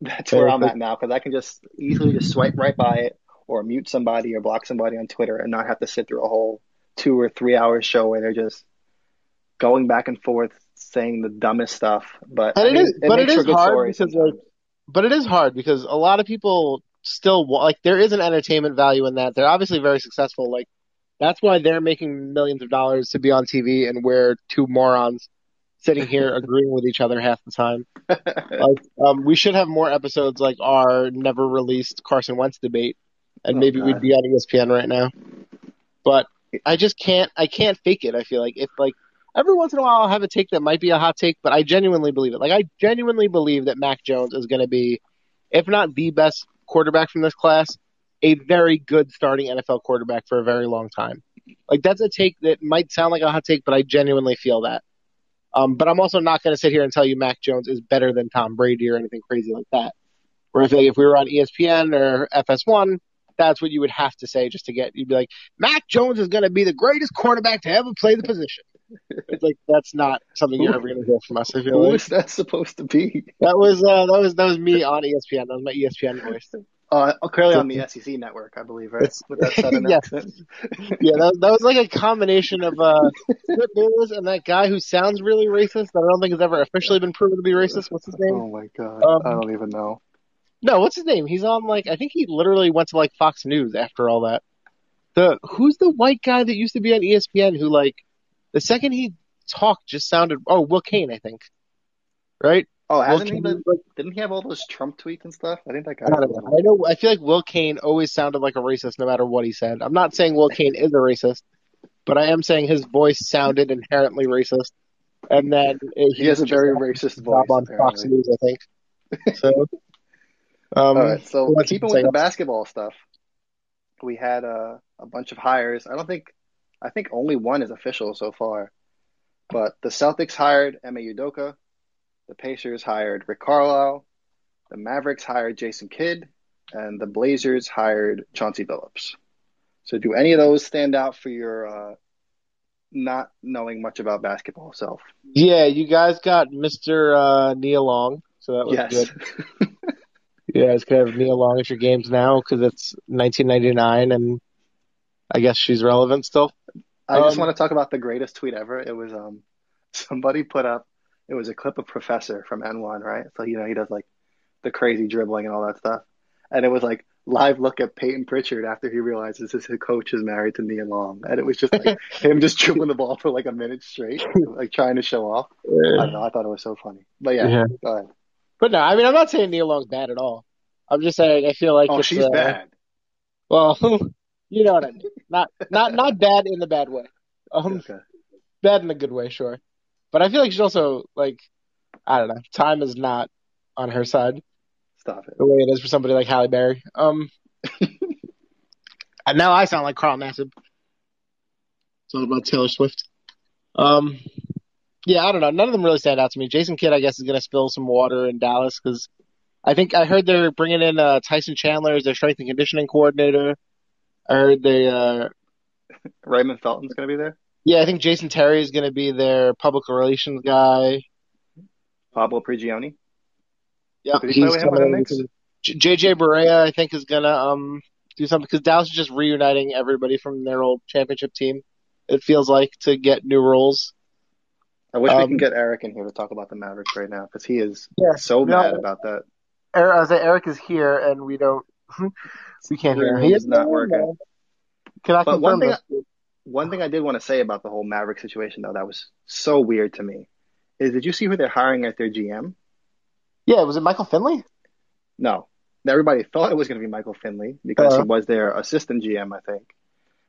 That's where I'm at now because I can just easily just swipe right by it or mute somebody or block somebody on Twitter and not have to sit through a whole two or three hour show where they're just going back and forth saying the dumbest stuff. But And I mean, is- but it is hard because, like, But it is hard because a lot of people still like there is an entertainment value in that. They're obviously very successful. Like that's why they're making millions of dollars to be on TV and we're two morons sitting here agreeing with each other half the time. Like, um, we should have more episodes like our never released Carson Wentz debate, and Oh, maybe God. we'd be on ESPN right now. But I just can't. I can't fake it. I feel like if like every once in a while I'll have a take that might be a hot take, but I genuinely believe it. Like I genuinely believe that Mac Jones is going to be, if not the best quarterback from this class, a very good starting NFL quarterback for a very long time. Like that's a take that might sound like a hot take, but I genuinely feel that. Um, but I'm also not going to sit here and tell you Mac Jones is better than Tom Brady or anything crazy like that. Where I feel like if we were on ESPN or FS1, that's what you would have to say just to get. You'd be like, Mac Jones is going to be the greatest quarterback to ever play the position. It's like that's not something you're ever going to hear from us. I feel Who like is that supposed to be? that was uh, that was that was me on ESPN. That was my ESPN voice. Uh, clearly on the SEC network, I believe, right? With that southern Yeah. accent. Yeah, that was, that was like a combination of uh, Skip Bayless and that guy who sounds really racist. That I don't think has ever officially been proven to be racist. What's his name? Oh my god, Um, I don't even know. No, what's his name? He's on like I think he literally went to like Fox News after all that. The who's the white guy that used to be on ESPN who like the second he talked just sounded oh Will Cain I think, right? Oh, Will hasn't he been? like, Didn't he have all those Trump tweets and stuff? I think that guy. I don't know. I know. I feel like Will Cain always sounded like a racist no matter what he said. I'm not saying Will Cain is a racist, but I am saying his voice sounded inherently racist. And then uh, He has a very racist job voice. on Fox apparently. News, I think. So, um, All right, so keeping with the basketball stuff, we had uh, a bunch of hires. I don't think, I think only one is official so far, but the Celtics hired Ime Udoka, the Pacers hired Rick Carlisle, the Mavericks hired Jason Kidd, and the Blazers hired Chauncey Billups. So, do any of those stand out for your uh, not knowing much about basketball self? Yeah, you guys got Mr. Uh, Nia Long, so that was Yes. good. You guys could have Nia Long at your games now because it's 1999, and I guess she's relevant still. I just Um, want to talk about the greatest tweet ever. It was um somebody put up it was a clip of Professor from AND1, right? So you know he does like the crazy dribbling and all that stuff. And it was like live look at Payton Pritchard after he realizes his coach is married to Nia Long. And it was just like him just dribbling the ball for like a minute straight, like trying to show off. I don't know, I thought it was so funny. But yeah, Yeah. go ahead. But no, I mean, I'm not saying Nia Long's bad at all. I'm just saying I feel like Oh, she's uh, bad. Well, you know what I mean. Not not not bad in the bad way. Um, Okay. bad in the good way, sure. But I feel like she's also like, I don't know. Time is not on her side Stop it. the way it is for somebody like Halle Berry. Um, and now I sound like Carl Nassib. It's all about Taylor Swift. Um, yeah, I don't know. None of them really stand out to me. Jason Kidd, I guess, is going to spill some water in Dallas because I think I heard they're bringing in uh, Tyson Chandler as their strength and conditioning coordinator. I heard they, uh, Raymond Felton's gonna be there. Yeah, I think Jason Terry is going to be their public relations guy. Pablo Prigioni. Yeah, Did he play with him the coming Knicks? in. J- JJ Barea, I think, is gonna um do something because Dallas is just reuniting everybody from their old championship team. It feels like to get new roles. I wish we Um, can get Eric in here to talk about the Mavericks right now because he is Yeah, so no. mad about that. Er- I was like, Eric is here, and we don't, we can't hear him. He is not working. Can I But confirm this? One thing I did want to say about the whole Maverick situation, though, that was so weird to me, is did you see who they're hiring at their GM? Yeah, was it Michael Finley? No. Everybody thought it was going to be Michael Finley because Uh-huh. he was their assistant GM, I think.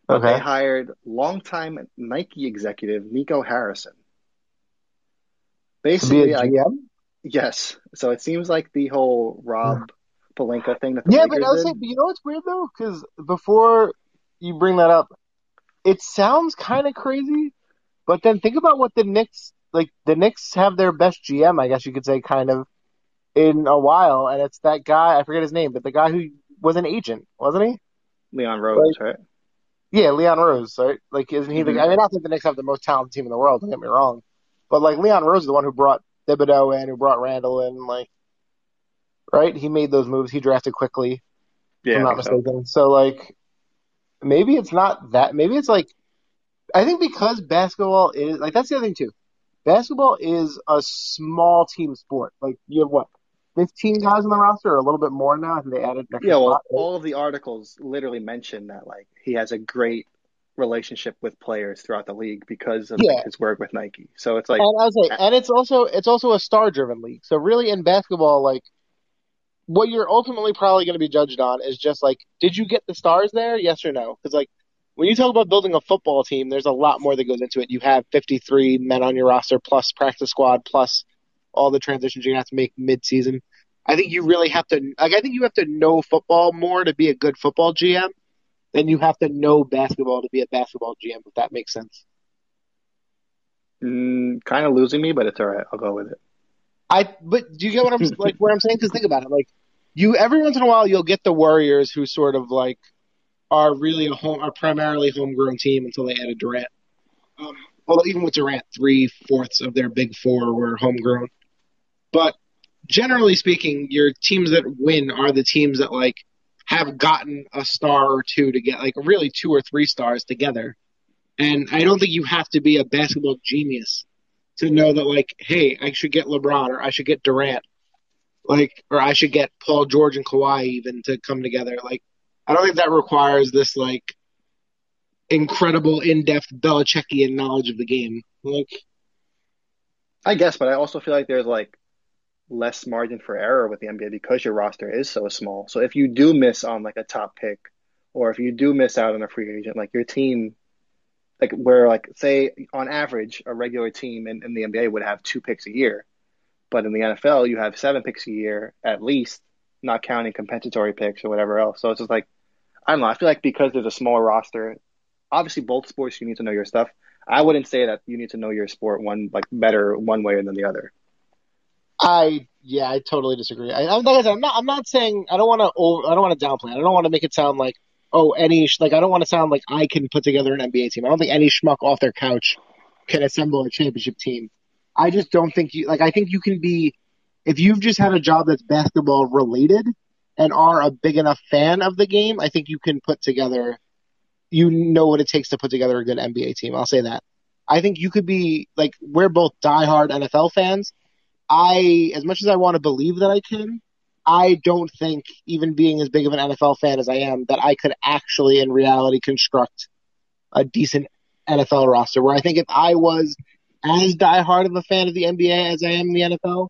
But they Okay. hired longtime Nike executive Nico Harrison. Basically, a I, GM? yes. So it seems like the whole Rob Pelinka thing that the Yeah, Lakers but I was saying, you know what's weird though? Because before you bring that up, it sounds kind of crazy, but then think about what the Knicks like. The Knicks have their best GM, I guess you could say, kind of in a while, and it's that guy. I forget his name, but the guy who was an agent, wasn't he? Leon Rose, right? Yeah, Leon Rose, right? Like, isn't he the? Mhm. I mean, I think the Knicks have the most talented team in the world. Don't get me wrong, but like Leon Rose is the one who brought Thibodeau in, who brought Randle in, like, right? He made those moves. He drafted Quickley. Yeah, I'm not think so. mistaken. So like, maybe it's not that. Maybe it's like, I think because basketball is like that's the other thing too. Basketball is a small team sport. Like you have what, 15 guys on the roster, or a little bit more now. I think they added Yeah, well, spot. all of the articles literally mention that like he has a great relationship with players throughout the league because of Yeah. his work with Nike. So it's like and I was like, and it's also it's also a star driven league. So really in basketball, like what you're ultimately probably going to be judged on is just like, did you get the stars there? Yes or no? Because like when you talk about building a football team, there's a lot more that goes into it. You have 53 men on your roster plus practice squad plus all the transitions you're gonna have to make midseason. I think you really have to like I think you have to know football more to be a good football GM than you have to know basketball to be a basketball GM, if that makes sense. mm, kind of losing me, but it's all right. I'll go with it. I but do you get what I'm like what I'm saying? Because think about it, like you every once in a while you'll get the Warriors who sort of like are really a home are primarily homegrown team until they added Durant. Um, Well, even with Durant, three fourths of their big four were homegrown. But generally speaking, your teams that win are the teams that like have gotten a star or two to get like really two or three stars together. And I don't think you have to be a basketball genius to know that like, hey, I should get LeBron or I should get Durant, like, or I should get Paul George and Kawhi even to come together. Like, I don't think that requires this like incredible in-depth Belichickian knowledge of the game. Like, I guess, but I also feel like there's like less margin for error with the NBA because your roster is so small. So if you do miss on like a top pick, or if you do miss out on a free agent, like your team, like where like say on average a regular team in, in the NBA would have two picks a year, but in the NFL you have seven picks a year at least, not counting compensatory picks or whatever else. So it's just like I don't know. I feel like because there's a smaller roster, obviously both sports you need to know your stuff. I wouldn't say that you need to know your sport one like better one way than the other. I yeah, I totally disagree. I, I'm, like I said, I'm not. I'm not saying I don't want to. I don't want to downplay. it. I don't want to make it sound like oh any like I don't want to sound like I can put together an NBA team. I don't think any schmuck off their couch can assemble a championship team. I just don't think you like. I think you can be if you've just had a job that's basketball related and are a big enough fan of the game. I think you can put together. You know what it takes to put together a good NBA team. I'll say that. I think you could be like we're both diehard NFL fans. I, as much as I want to believe that I can, I don't think, even being as big of an NFL fan as I am, that I could actually, in reality, construct a decent NFL roster. Where I think if I was as diehard of a fan of the NBA as I am in the NFL,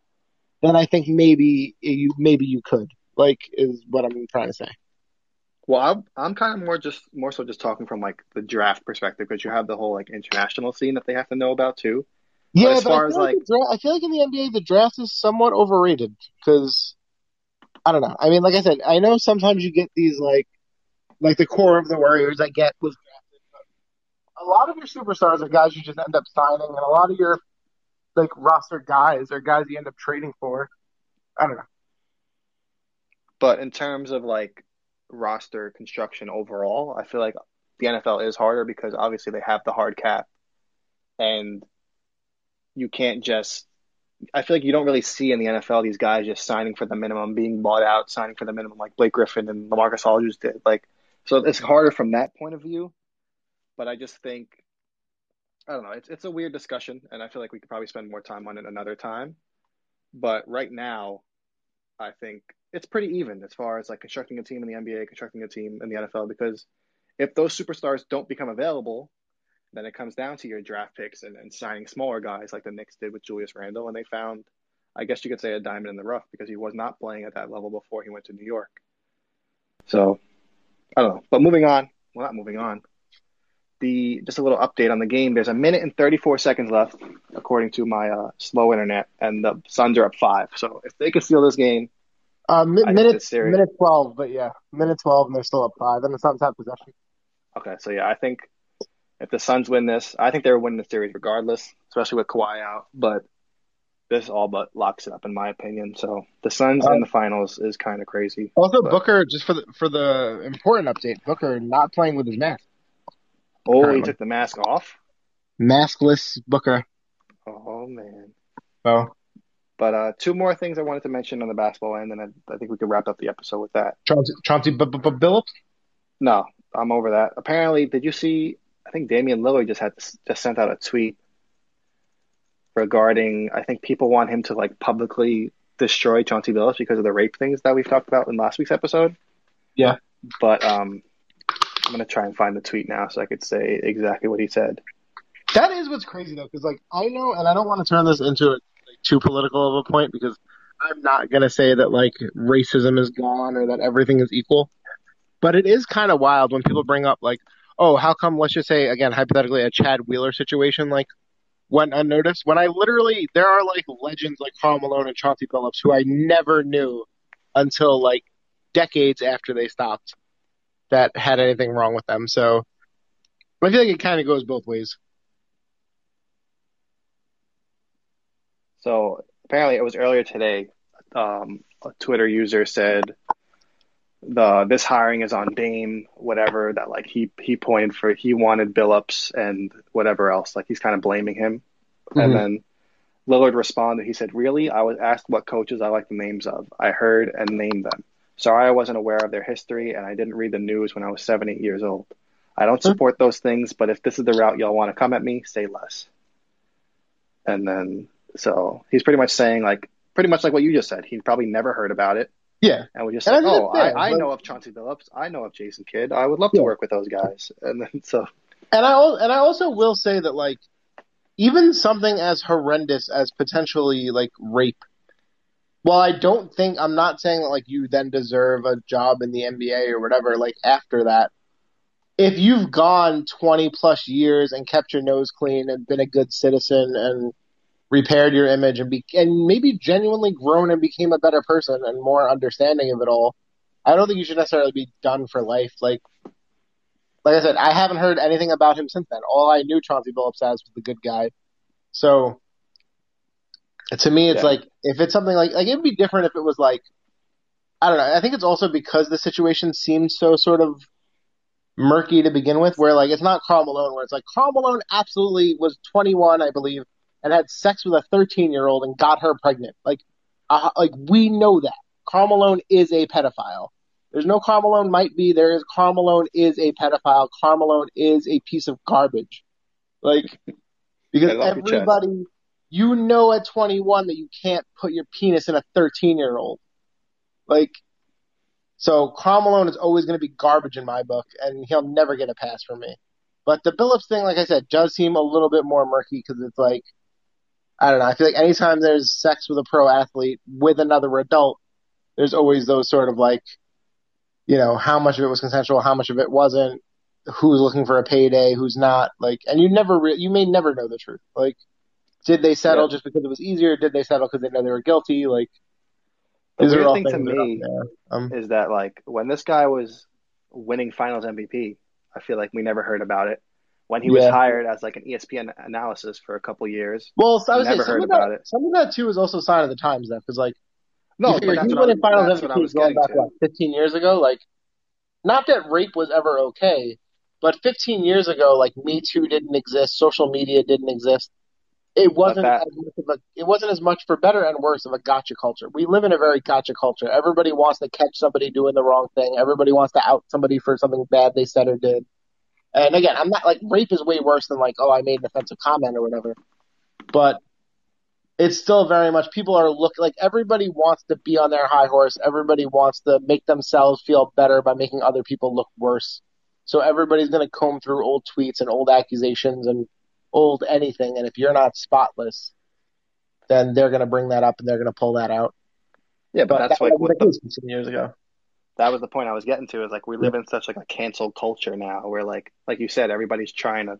then I think maybe you maybe you could. Like, is what I'm trying to say. Well, I'm I'm kind of more just more so just talking from like the draft perspective because you have the whole like international scene that they have to know about too. Yeah, as but far I, as, feel like like- dra- I feel like in the NBA the draft is somewhat overrated because I don't know. I mean, like I said, I know sometimes you get these like like the core of the Warriors I get was but a lot of your superstars are guys you just end up signing, and a lot of your like roster guys are guys you end up trading for. I don't know. But in terms of like roster construction overall, I feel like the NFL is harder because obviously they have the hard cap and you can't just I feel like you don't really see in the NFL these guys just signing for the minimum, being bought out, signing for the minimum like Blake Griffin and LaMarcus Aldridge did. Like so it's harder from that point of view. But I just think I don't know, it's it's a weird discussion and I feel like we could probably spend more time on it another time. But right now I think it's pretty even as far as like constructing a team in the NBA, constructing a team in the NFL, because if those superstars don't become available, then it comes down to your draft picks and, and signing smaller guys like the Knicks did with Julius Randle, and they found, I guess you could say, a diamond in the rough because he was not playing at that level before he went to New York. So, I don't know. But moving on, well, not moving on. The just a little update on the game. There's a minute and 34 seconds left, according to my uh, slow internet, and the Suns are up five. So if they can steal this game, Uh, mi- I think minute it's minute twelve, but yeah, minute twelve, and they're still up five, and the Suns have possession. Okay, so yeah, I think if the Suns win this, I think they're winning the series regardless, especially with Kawhi out. But this all but locks it up in my opinion. So the Suns in the finals is kind of crazy. Also, But- Booker, just for the for the important update, Booker not playing with his mask. Oh, he took the mask off. Maskless Booker. Oh man. So But uh, two more things I wanted to mention on the basketball end, and I, I think we could wrap up the episode with that. Chauncey, Chauncey Billups. No, I'm over that. Apparently, did you see? I think Damian Lillard just had just sent out a tweet regarding. I think people want him to like publicly destroy Chauncey Billups because of the rape things that we've talked about in last week's episode. Yeah. But um, I'm gonna try and find the tweet now so I could say exactly what he said. That is what's crazy though, because like I know, and I don't want to turn this into a, like, too political of a point because I'm not gonna say that like racism is gone or that everything is equal, but it is kind of wild when people bring up like, oh, how come? Let's just say again, hypothetically, a Chad Wheeler situation like went unnoticed. When I literally there are like legends like Karl Malone and Chauncey Billups who I never knew until like decades after they stopped that had anything wrong with them. So I feel like it kind of goes both ways. So apparently, it was earlier today. Um, a Twitter user said the this hiring is on Dame, whatever that like he he pointed for he wanted Billups and whatever else. Like he's kind of blaming him, Mm-hmm. and then Lillard responded. He said, "Really? I was asked what coaches I like the names of. I heard and named them. Sorry, I wasn't aware of their history, and I didn't read the news when I was seven, eight years old. I don't support those things, but if this is the route y'all want to come at me, say less." And then so he's pretty much saying like pretty much like what you just said. He probably never heard about it. Yeah. And we just And like, I oh, I, I know of Chauncey Billups. I know of Jason Kidd. I would love to work with those guys. And then so And I and I also will say that like even something as horrendous as potentially like rape. While I don't think I'm not saying that like you then deserve a job in the NBA or whatever like after that. If you've gone 20 plus years and kept your nose clean and been a good citizen and repaired your image and be and maybe genuinely grown and became a better person and more understanding of it all, I don't think you should necessarily be done for life. Like like I said, I haven't heard anything about him since then. All I knew Chauncey Billups as was the good guy. So to me, it's Yeah. like if it's something like like it'd be different if it was like I don't know. I think it's also because the situation seems so sort of murky to begin with, where like it's not Karl Malone, where it's like Karl Malone absolutely was 21, I believe, and had sex with a 13 year old and got her pregnant. Like, uh, like we know that Karl Malone is a pedophile. There's no Karl Malone might be. There is Karl Malone is a pedophile. Karl Malone is a piece of garbage. Like, because I love your chat. everybody, you know at 21 that you can't put your penis in a 13 year old. Like, so Malone is always going to be garbage in my book, and he'll never get a pass from me. But the Billups thing, like I said, does seem a little bit more murky because it's like, I don't know. I feel like anytime there's sex with a pro athlete with another adult, there's always those sort of like, you know, how much of it was consensual, how much of it wasn't, who's looking for a payday, who's not. Like, and you never, re- you may never know the truth. Like, did they settle Yeah. just because it was easier? Did they settle because they know they were guilty? Like, the these weird thing to things that are up me. Um, is that like when this guy was winning Finals MVP, I feel like we never heard about it. When he was hired as like an ESPN analysis for a couple years, Well, so I say Never some heard of that, about it. some of that too is also a sign of the times, though, because like no, you that's he what, I finals MVP was going back what 15 years ago. Like, not that rape was ever okay, but 15 years ago, like Me Too didn't exist, social media didn't exist. It wasn't that- as much of a, it wasn't as much for better and worse of a gotcha culture. We live in a very gotcha culture. Everybody wants to catch somebody doing the wrong thing. Everybody wants to out somebody for something bad they said or did. And again, I'm not like rape is way worse than like, oh, I made an offensive comment or whatever. But it's still very much people are look like everybody wants to be on their high horse. Everybody wants to make themselves feel better by making other people look worse. So everybody's going to comb through old tweets and old accusations and old anything. And if you're not spotless, then they're going to bring that up and they're going to pull that out. Yeah, but, But that's that like what the the, years ago. that was the point I was getting to. Is like we live in such like a cancel culture now, where like like you said, everybody's trying to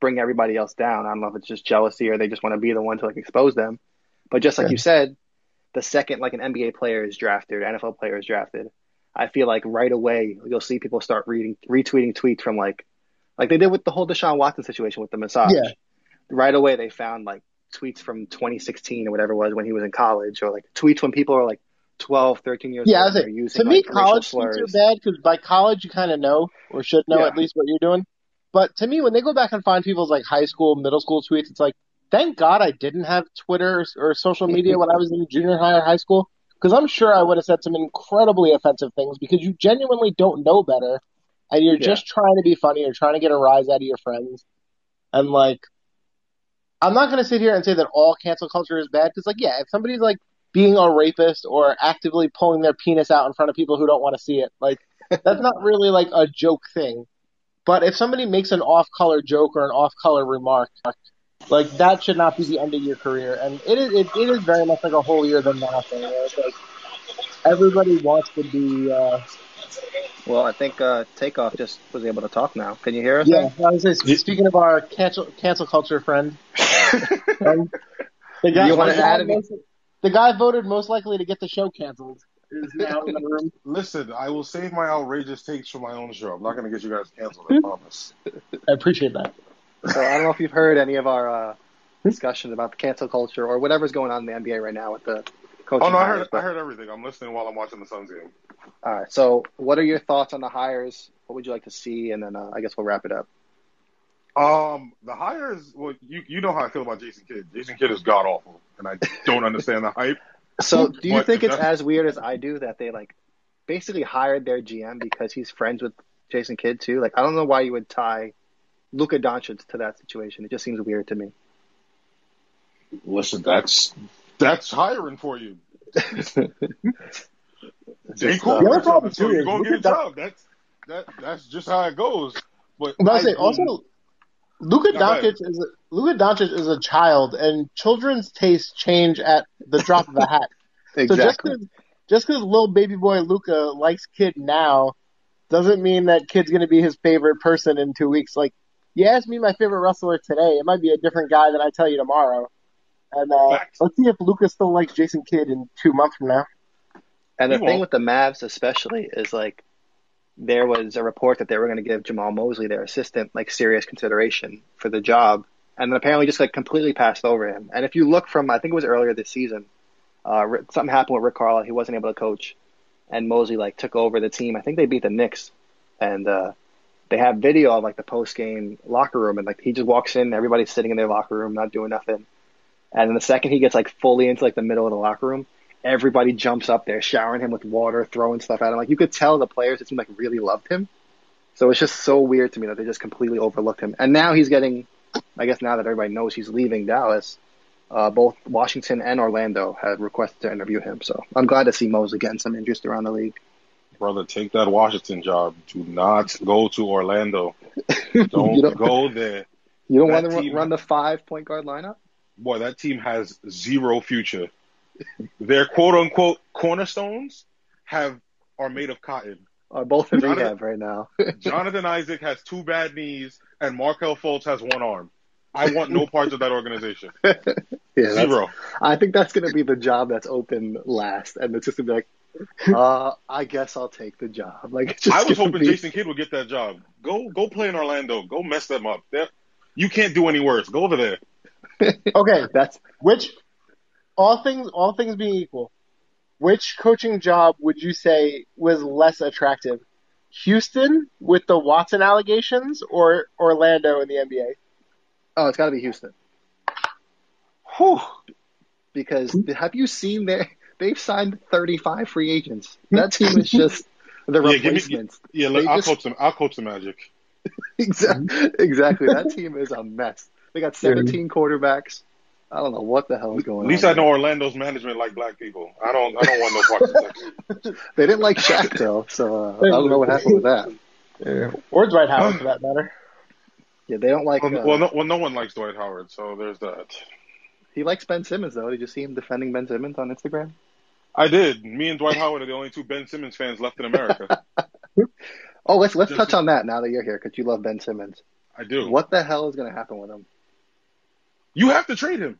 bring everybody else down. I don't know if it's just jealousy or they just want to be the one to like expose them. But just like Yeah. you said, the second like an NBA player is drafted, NFL player is drafted, I feel like right away you'll see people start reading retweeting tweets from like like they did with the whole Deshaun Watson situation with the massage. Yeah. Right away they found like tweets from 2016 or whatever it was when he was in college, or like tweets when people are like 12, 13 years Yeah, old. was and like, using to me, like, college tweets are bad because by college you kind of know or should know Yeah. at least what you're doing. But to me, when they go back and find people's like high school, middle school tweets, it's like, thank God I didn't have Twitter or, or social media when I was in junior high or high school because I'm sure I would have said some incredibly offensive things because you genuinely don't know better and you're Yeah. just trying to be funny or trying to get a rise out of your friends. And like, I'm not going to sit here and say that all cancel culture is bad because, like, yeah, if somebody's like being a rapist or actively pulling their penis out in front of people who don't want to see it, like, that's not really like a joke thing. But if somebody makes an off-color joke or an off-color remark, like that should not be the end of your career. And it is it, it is very much like a holier than thou thing. Where it's like everybody wants to be. Uh, Well, I think uh, Takeoff just was able to talk now. Can you hear us? yeah, I was gonna speaking of our cancel cancel culture friend, um, the guy, You wanna add most, the guy voted most likely to get the show canceled is now in the room. Listen, I will save my outrageous takes for my own show. I'm not going to get you guys canceled. I promise. I appreciate that. So I don't know if you've heard any of our uh, discussion about the cancel culture or whatever's going on in the NBA right now with the coaching Oh no, I heard. but I heard everything. I'm listening while I'm watching the Suns game. All right. So, what are your thoughts on the hires? What would you like to see? And then uh, I guess we'll wrap it up. Um, the hires. Well, you you know how I feel about Jason Kidd. Jason Kidd is god awful, and I don't understand the hype. So, do you But think it's as weird as I do that they like basically hired their GM because he's friends with Jason Kidd too? Like, I don't know why you would tie Luka Doncic to that situation. It just seems weird to me. Listen, that's that's hiring for you. Jay Just, Cool. uh, The other problem, so you're gonna get a that- job. That's that that's just how it goes. But But I I say also, Luka Go. Doncic is a, Luka Doncic is a child, and children's tastes change at the drop of a hat. So just exactly. because just because little baby boy Luka likes Kidd now doesn't mean that Kidd's going to be his favorite person in two weeks. Like, you ask me my favorite wrestler today, it might be a different guy than I tell you tomorrow. And uh, let's see if Lucas still likes Jason Kidd in two months from now. And the He thing won't. with the Mavs, especially, is like there was a report that they were going to give Jamahl Mosley, their assistant, like serious consideration for the job, and then apparently just like completely passed over him. And if you look from, I think it was earlier this season, uh, something happened with Rick Carlisle. He wasn't able to coach, and Mosley like took over the team. I think they beat the Knicks, and uh, they have video of like the post game locker room, and like he just walks in, everybody's sitting in their locker room, not doing nothing. And then the second he gets like fully into like the middle of the locker room, everybody jumps up there, showering him with water, throwing stuff at him. Like you could tell the players it seemed like really loved him. So it's just so weird to me that they just completely overlooked him. And now he's getting, I guess now that everybody knows he's leaving Dallas, uh, both Washington and Orlando have requested to interview him. So I'm glad to see Mosley getting some interest around the league. brother, take that Washington job. Do not go to Orlando. Don't, don't- go there. You don't That want to team- run the five point guard lineup? Boy, that team has zero future. Their quote unquote cornerstones have are made of cotton. Uh, both in Jonathan- rehab right now. Jonathan Isaac has two bad knees, and Markelle Fultz has one arm. I want no parts of that organization. yeah, Zero. I think that's going to be the job that's open last, and it's just going to be like, uh, I guess I'll take the job. Like, just I was hoping be- Jason Kidd would get that job. Go, go play in Orlando. Go mess them up. They're, you can't do any worse. Go over there. Okay, That's which all things all things being equal, which coaching job would you say was less attractive? Houston with the Watson allegations or Orlando in the NBA? oh, it's got to be Houston Whew. because have you seen their? They've signed 35 free agents. That team is just the Yeah, give me- replacements. Yeah, look, I'll just- coach them. I'll coach the Magic. exactly, exactly. That team is a mess. They got 17 quarterbacks. I don't know what the hell is going on. At least on. I know Orlando's management like black people. I don't. I don't want no parts of Texas. They didn't like Shaq though, so uh, I don't know what happened with that. Yeah. Or Dwight Howard for that matter. Yeah, they don't like. Well, Uh, well, no, well, no one likes Dwight Howard, so there's that. He likes Ben Simmons though. Did you see him defending Ben Simmons on Instagram? I did. Me and Dwight Howard are the only two Ben Simmons fans left in America. Oh, let's let's Just- touch on that now that you're here because you love Ben Simmons. I do. What the hell is going to happen with him? You have to trade him.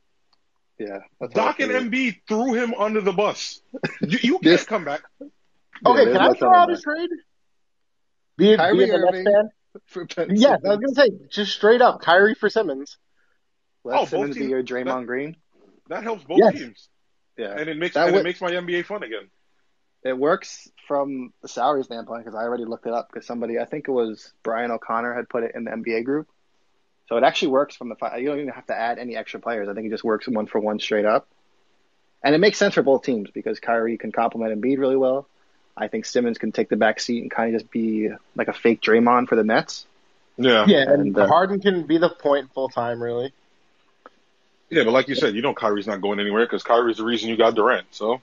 Yeah, that's Doc and Embiid threw him under the bus. You, you can't come back. Okay, there's can I throw out a trade? Be it, Kyrie be a Nets Irving fan? for Ben Yes, I was gonna say just straight up Kyrie for Simmons. Let Oh, both Simmons be teams- your Draymond Green. That helps both Yes. teams, Yeah, and it makes That and would- it makes my NBA fun again. it works from the salary standpoint because I already looked it up because somebody, I think it was Brian O'Connor, had put it in the NBA group. So it actually works from the fi- you don't even have to add any extra players. I think it just works one for one straight up, and it makes sense for both teams because Kyrie can complement Embiid really well. I think Simmons can take the back seat and kind of just be like a fake Draymond for the Nets. Yeah. Yeah, and, And, uh, Harden can be the point full time, really. Yeah, but like you said, you know Kyrie's not going anywhere because Kyrie's the reason you got Durant. So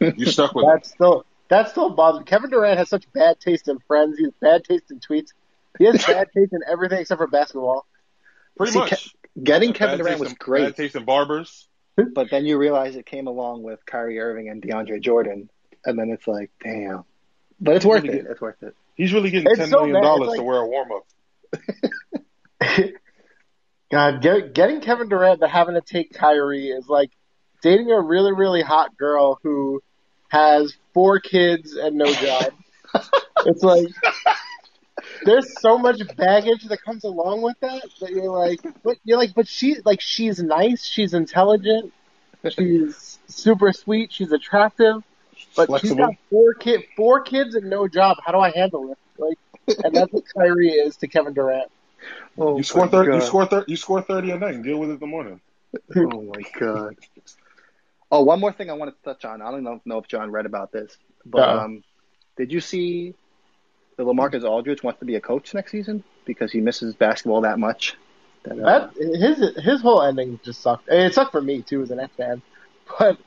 you stuck with him. That's still that still bothers. Kevin Durant has such bad taste in friends. He has bad taste in tweets. He has bad taste in everything except for basketball. Pretty See, much. Getting Kevin Durant was great, Bad taste in barbers. but then you realize it came along with Kyrie Irving and DeAndre Jordan, and then it's like, damn. But it's worth Really it. It's worth it. He's really getting It's ten so million dollars It's to wear a warm up. God, get, getting Kevin Durant but having to take Kyrie is like dating a really really hot girl who has four kids and no job. it's like there's so much baggage that comes along with that that you're like, but you're like, but she like she's nice, she's intelligent, she's super sweet, she's attractive. But Flexible. he's got four kid, four kids and no job. How do I handle it? Like, and that's what Kyrie is to Kevin Durant. Oh You score my thirty. You God. score thirty. You score thirty a night and deal with it in the morning. Oh my god. Oh, one more thing I wanted to touch on. I don't know, know if John read about this, but Uh-uh. um, did you see that LaMarcus Aldridge wants to be a coach next season because he misses basketball that much? That, uh, That his his whole ending just sucked. And It sucked for me too as an Nets fan, but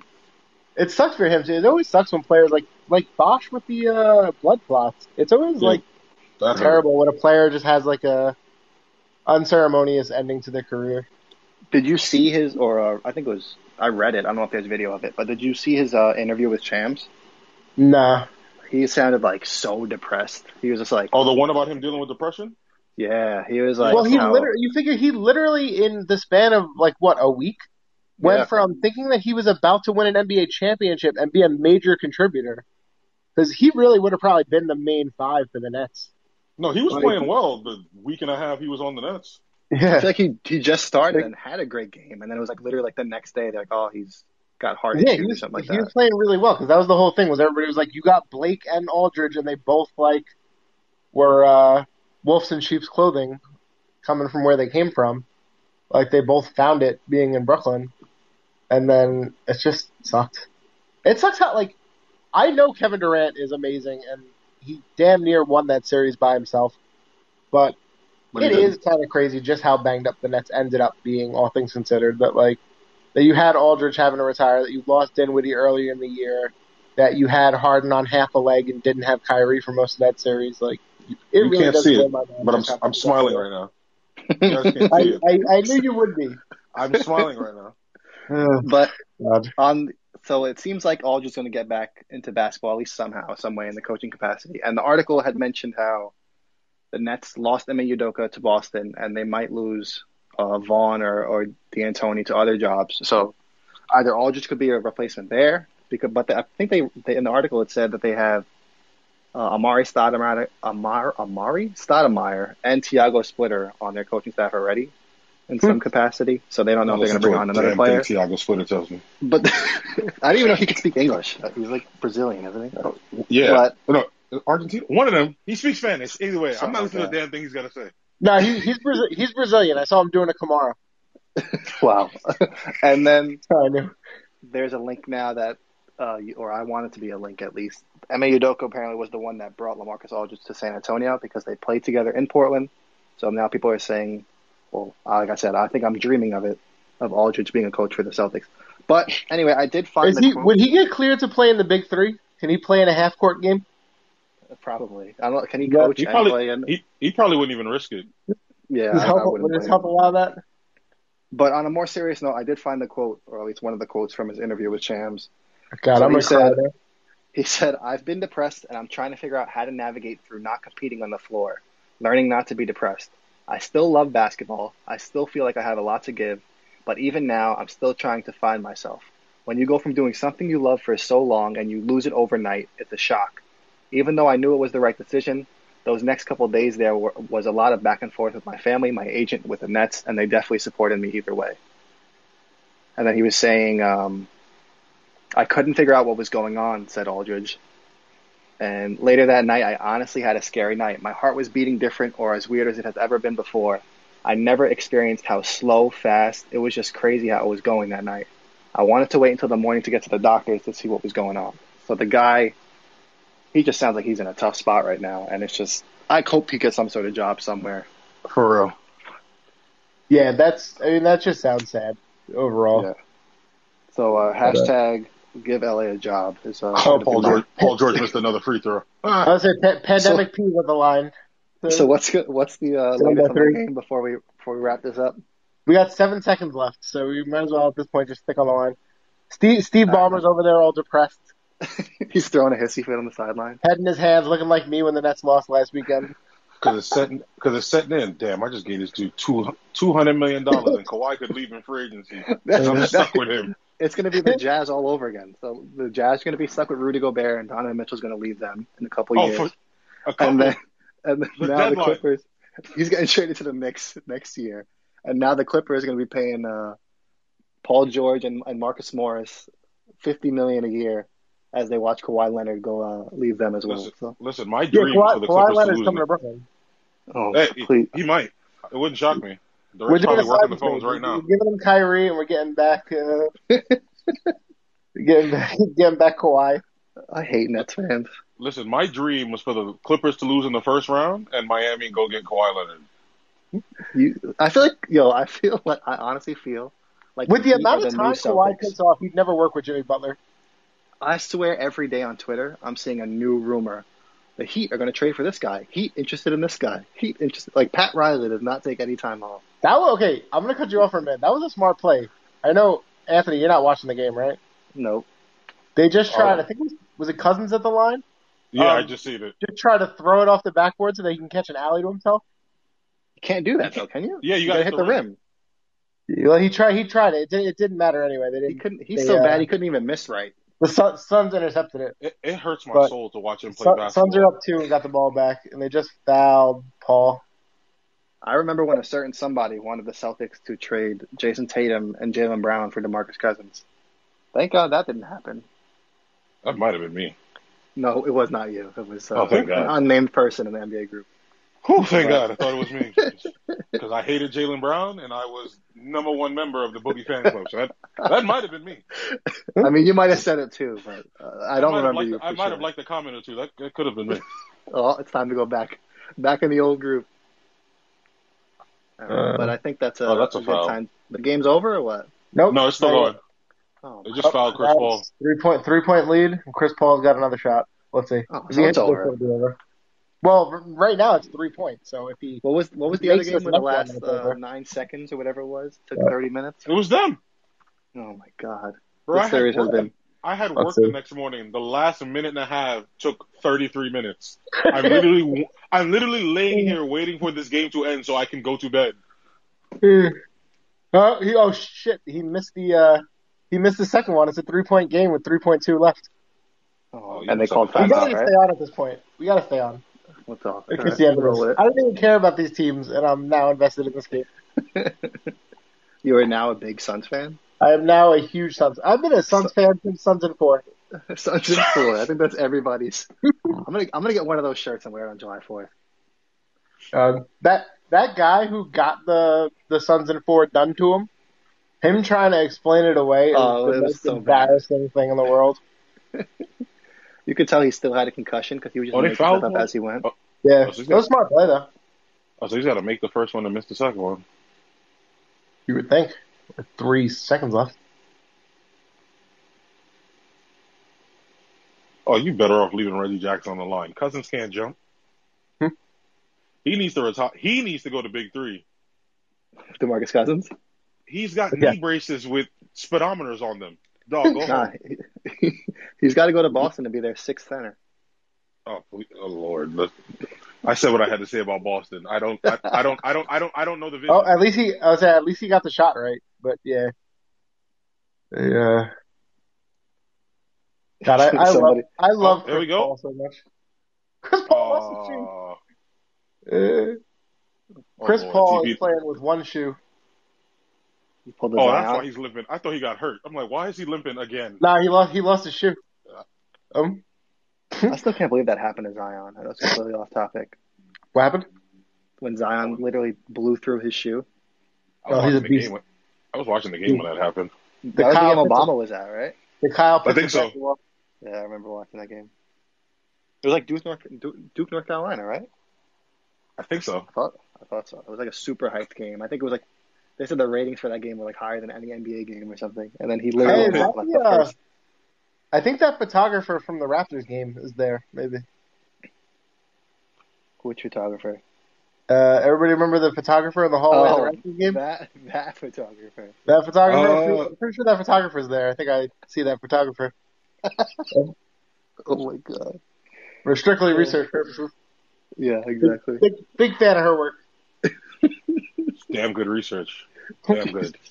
it sucks for him too. It always sucks when players like like Bosh with the uh, blood clots. It's always Yeah. like That hurt. terrible when a player just has like a unceremonious ending to their career. did you see his, or uh, I think it was, I read it. I don't know if there's a video of it, but did you see his uh, interview with Shams? Nah, He sounded like so depressed. He was just like, Oh, the one about him dealing with depression. yeah, he was like, well, he you know, literally you figure he literally in the span of like what a week went Yeah. from thinking that he was about to win an NBA championship and be a major contributor because he really would have probably been the main five for the Nets. No, he was Like- playing well. The week and a half he was on the Nets. I Yeah, feel like he he just started and had a great game, and then it was like literally like the next day they're like, oh, he's got heart yeah, issues he or something like he that. He was playing really well because that was the whole thing. Was everybody was like, you got Blake and Aldridge, and they both like were uh, wolves in sheep's clothing, coming from where they came from. Like they both found it being in Brooklyn, and then it just sucked. It sucks how like I know Kevin Durant is amazing, and he damn near won that series by himself, but it is kind of crazy just how banged up the Nets ended up being, all things considered. That like that you had Aldridge having to retire, that you lost Dinwiddie earlier in the year, that you had Harden on half a leg and didn't have Kyrie for most of that series. Like it You really can't see it, but I'm I'm smiling right now. You guys can't are. see it. I, I I knew you would be. I'm smiling right now. Uh, but God. on so it seems like Aldridge's going to get back into basketball at least somehow, some way in the coaching capacity. And the article had mentioned how the Nets lost Ime Udoka to Boston, and they might lose uh, Vaughn or or D'Antoni to other jobs. So either Aldridge could be a replacement there, because but the, I think they, they in the article it said that they have. Uh, Amar'e Stoudemire, Amar, Amar'e Stoudemire and Tiago Splitter on their coaching staff already in some capacity, so they don't know if they're going to bring on another player. Tiago Splitter tells me. But I didn't even know he could speak English. He's like Brazilian, isn't he? Yeah, But no, Argentina. One of them. He speaks Spanish. Either way, I'm not like listening to that. the damn thing he's going to say. No, he, he's Brazil, he's Brazilian. I saw him doing a Kamara. wow. and then there's a link now that, uh, or I want it to be a link at least. Ime Udoka apparently was the one that brought LaMarcus Aldridge to San Antonio because they played together in Portland. So now people are saying, well, like I said, I think I'm dreaming of it, of Aldridge being a coach for the Celtics. But anyway, I did find Is he? Would he get cleared to play in the Big Three? Can he play in a half court game? Probably. I don't. Can he Yeah, coach He probably play? In, he, he probably wouldn't even risk it. yeah, His I, I help, wouldn't would his help allow that? But on a more serious note, I did find the quote, or at least one of the quotes from his interview with Shams. God, So I'm he gonna cry said- He said, I've been depressed and I'm trying to figure out how to navigate through not competing on the floor, learning not to be depressed. I still love basketball. I still feel like I have a lot to give, but even now, I'm still trying to find myself. When you go from doing something you love for so long and you lose it overnight, it's a shock. Even though I knew it was the right decision, those next couple days there were, was a lot of back and forth with my family, my agent, with the Nets, and they definitely supported me either way. And then he was saying, um, I couldn't figure out what was going on, said Aldridge. And later that night, I honestly had a scary night. My heart was beating different or as weird as it has ever been before. I never experienced how slow, fast, it was just crazy how it was going that night. I wanted to wait until the morning to get to the doctors to see what was going on. So the guy, he just sounds like he's in a tough spot right now. And it's just, I hope he gets some sort of job somewhere. For real. Yeah, that's. I mean, that just sounds sad overall. Yeah. So uh, hashtag give LA a job is uh, Oh, Paul George. Paul George missed another free throw. I would say pa- pandemic P with the line. So what's what's the uh, latest on number three. the game before we before we wrap this up? We got seven seconds left, so we might as well at this point just stick on the line. Steve Steve Ballmer's over there all depressed, He's throwing a hissy fit on the sideline. head in his hands, looking like me when the Nets lost last weekend. Because it's setting, because it's setting in. Damn, I just gave this dude two two hundred million dollars, and Kawhi could leave in free agency. And I'm stuck with him. It's going to be the Jazz all over again. So the Jazz are going to be stuck with Rudy Gobert, and Donovan Mitchell's going to leave them in a couple Oh, years. for a couple. and then and then The now the deadline. Clippers. He's getting traded to the Knicks next year, and now the Clippers are going to be paying uh, Paul George and, and Marcus Morris fifty million a year as they watch Kawhi Leonard go uh, leave them as well. Listen, So, listen, my Yeah, dream Kawhi, for the Kawhi Clippers to lose. coming to Brooklyn. oh, Hey, he, please. he might. It wouldn't shock me. We're Durant's doing probably working the phones right now. We're giving him Kyrie, and we're getting back, uh, getting back, getting back Kawhi. I hate Nets fans. Listen, my dream was for the Clippers to lose in the first round and Miami go get Kawhi Leonard. You, I feel like yo. I feel like I honestly feel like With the Heat amount of new time Kawhi Celtics. takes off, he'd never work with Jimmy Butler. I swear every day on Twitter, I'm seeing a new rumor. The Heat are going to trade for this guy. Heat interested in this guy. Heat interested. Like Pat Riley does not take any time off. That was okay. I'm gonna cut you off for a minute. That was a smart play. I know, Anthony. You're not watching the game, right? Nope. They just tried. Oh. I think it was, was it Cousins at the line? Yeah, Um, I just see it. Just try to throw it off the backboard so that he can catch an alley to himself. You can't do that though, can you? Yeah, you You gotta gotta hit the rim. Well, he tried. He tried it. It, did, it didn't matter anyway. They He didn't. couldn't. He's They, so uh, bad he couldn't even miss right. The Sun, Suns intercepted it. It, it hurts my soul to watch him play Sun, basketball. Suns are up two and got the ball back, and they just fouled Paul. I remember when a certain somebody wanted the Celtics to trade Jayson Tatum and Jaylen Brown for DeMarcus Cousins. Thank God that didn't happen. That might have been me. No, it was not you. It was uh, Oh, an unnamed person in the NBA group. Whew, thank God. I thought it was me. Because I hated Jaylen Brown and I was number one member of the Boogie fan club. So that, that might have been me. I mean, you might have said it too, but uh, I don't might have remember liked- you. For I might sure. have liked a comment or two. That, that could have been me. Oh, it's time to go back, back in the old group. Uh, Uh, but I think that's a, oh, that's a good foul. time. The game's over or what? Nope. No, it's still Sorry. going. Oh, They just fouled Chris Paul. Three point three point lead. and Chris Paul's got another shot. Let's see. Oh, so it's over. over. Well, right now it's three points. So if he what was what was the other game with the last uh, nine seconds or whatever it was? Took Yeah. thirty minutes. It was them. Oh my god, Bro, I this series had, has work, been. I had work the next morning. The last minute and a half took 33 minutes. I'm literally, I'm literally laying here waiting for this game to end so I can go to bed. Oh, he, oh shit! He missed the uh, he missed the second one. It's a three point game with three point two left. Oh, you and they called that. We gotta right? stay on at this point. We gotta stay on. What's off? It's Alright, the end of roll this. with I don't even care about these teams, and I'm now invested in this game. You are now a big Suns fan. I am now a huge Suns. I've been a Suns fan since Suns in four. Suns in four. I think that's everybody's. I'm gonna I'm gonna get one of those shirts and wear it on July fourth. Uh, that that guy who got the the Suns in four done to him, him trying to explain it away is Oh, the it was most so bad. thing in the world. You could tell he still had a concussion because he was just Oh, they making stuff up as he went. Oh. Yeah, Oh, so he's it was a smart play though. Oh, so he's got to make the first one and miss the second one. You would think. With three seconds left. Oh, you better off leaving Reggie Jackson on the line. Cousins can't jump. Hmm. He needs to retire. He needs to go to Big Three. DeMarcus Cousins. He's got Yeah. knee braces with speedometers on them. Dog, go Nah, home. He, he's got to go to Boston to be their sixth center. Oh, oh Lord! Look, I said what I had to say about Boston. I don't. I, I don't. I don't. I don't. I don't know the vision. Oh, at least he. I was at least he got the shot right. But yeah, yeah. God, I, I love I love Oh, there we go. Paul so much. Chris Paul lost shoe. Uh, Uh, oh, Chris Lord. Paul is playing with one shoe. He pulled Oh, that's out. why he's limping. I thought he got hurt. I'm like, why is he limping again? Nah, he lost. He lost his shoe. Um, I still can't believe that happened to Zion. That's completely off topic. what happened? When Zion literally blew through his shoe. I was Oh, he's a watching the beast. game. When, I was watching the game when that happened. That was the Kyle game Pitts- Obama was at, right? The Kyle. I think so. basketball. Yeah, I remember watching that game. It was like Duke, North Duke, Duke, North Carolina, right? I think so. I thought I thought so. It was like a super hyped game. I think it was like they said the ratings for that game were like higher than any NBA game or something. And then he literally Hey, won, like the, the first. I think that photographer from the Raptors game is there. Maybe. Which photographer? Uh, everybody remember the photographer in the hallway Oh, of the Raptors game? that that photographer. That photographer. I'm Uh, pretty- I'm pretty sure that photographer's there. I think I see that photographer. Oh my god. For strictly Yeah. research purposes. Yeah, exactly. Big, big fan of her work. Damn good research. Damn good.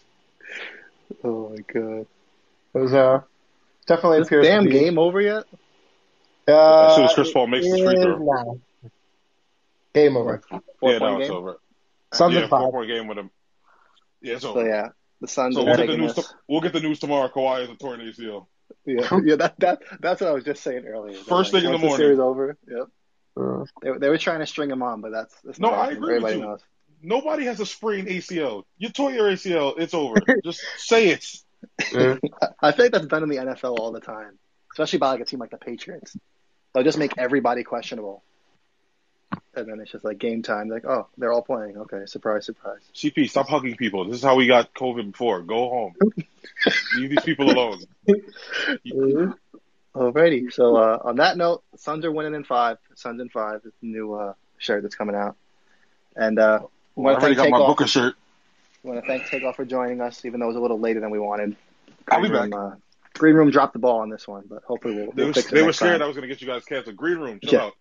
Oh my god. It was uh, definitely This appears damn to be, game over yet? Uh, As soon as Chris Paul makes his free it throw. is now. Game over. Four yeah, point now it's game. over. Suns yeah, in five. four point game with him. Yeah, it's So yeah, the Suns So are we'll get the taking news. this. To, we'll get the news tomorrow. Kawhi is a torn ACL. Yeah, yeah. That that that's what I was just saying earlier. That, First thing in the once morning. series over. Yep. Uh, They, they were trying to string him on, but that's, that's No, I happening. agree with you. knows. Nobody has a sprained ACL. You tore your ACL. It's over. Just say it. Yeah. I feel like that's done in the NFL all the time, especially by like a team like the Patriots. They'll just make everybody questionable, and then it's just like game time. Like, oh, they're all playing. Okay, surprise, surprise. CP, stop hugging people. This is how we got COVID before. Go home. Leave these people alone. Alrighty. So uh, on that note, Suns are winning in five. Suns in five. It's a new uh, shirt that's coming out, and uh, I already got my Takeoff. Booker shirt. Want to thank Takeoff for joining us, even though it was a little later than we wanted. I'll be Green Room, uh, Green Room dropped the ball on this one, but hopefully we'll, They we'll were, fix it they were scared time. I was going to get you guys canceled. Green room, chill Yeah. out.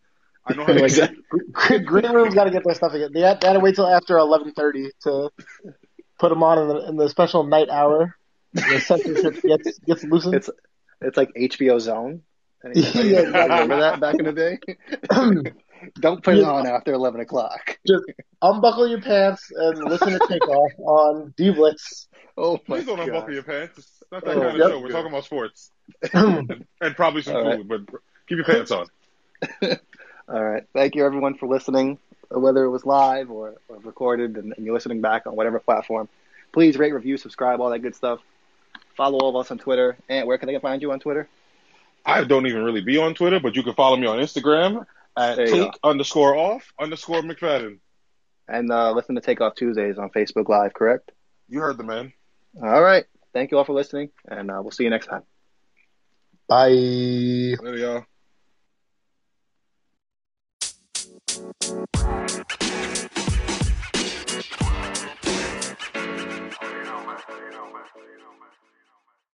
I know how to Exactly. Green Green Room's got to get their stuff again. They had, they had to wait till after 11:30 to put them on in the, in the special night hour. The censorship gets gets loosened. It's it's like HBO Zone. Anybody Yeah, remember that back in the day? Don't put it on after eleven o'clock. Just unbuckle your pants and listen to Takeoff on D Blitz. Oh my Please don't god! unbuckle your pants. It's not that Oh, kind of yep. show. We're talking about sports. All And probably some All right. food, but keep your pants on. All right, thank you everyone for listening, whether it was live or, or recorded, and, and you're listening back on whatever platform. Please rate, review, subscribe, all that good stuff. Follow all of us on Twitter. And where can they find you on Twitter? I don't even really be on Twitter, but you can follow me on Instagram at There take underscore off underscore McFadden. And uh, listen to Takeoff Tuesdays on Facebook Live, correct? You heard the man. All right. Thank you all for listening, and uh, we'll see you next time. Bye. There you are.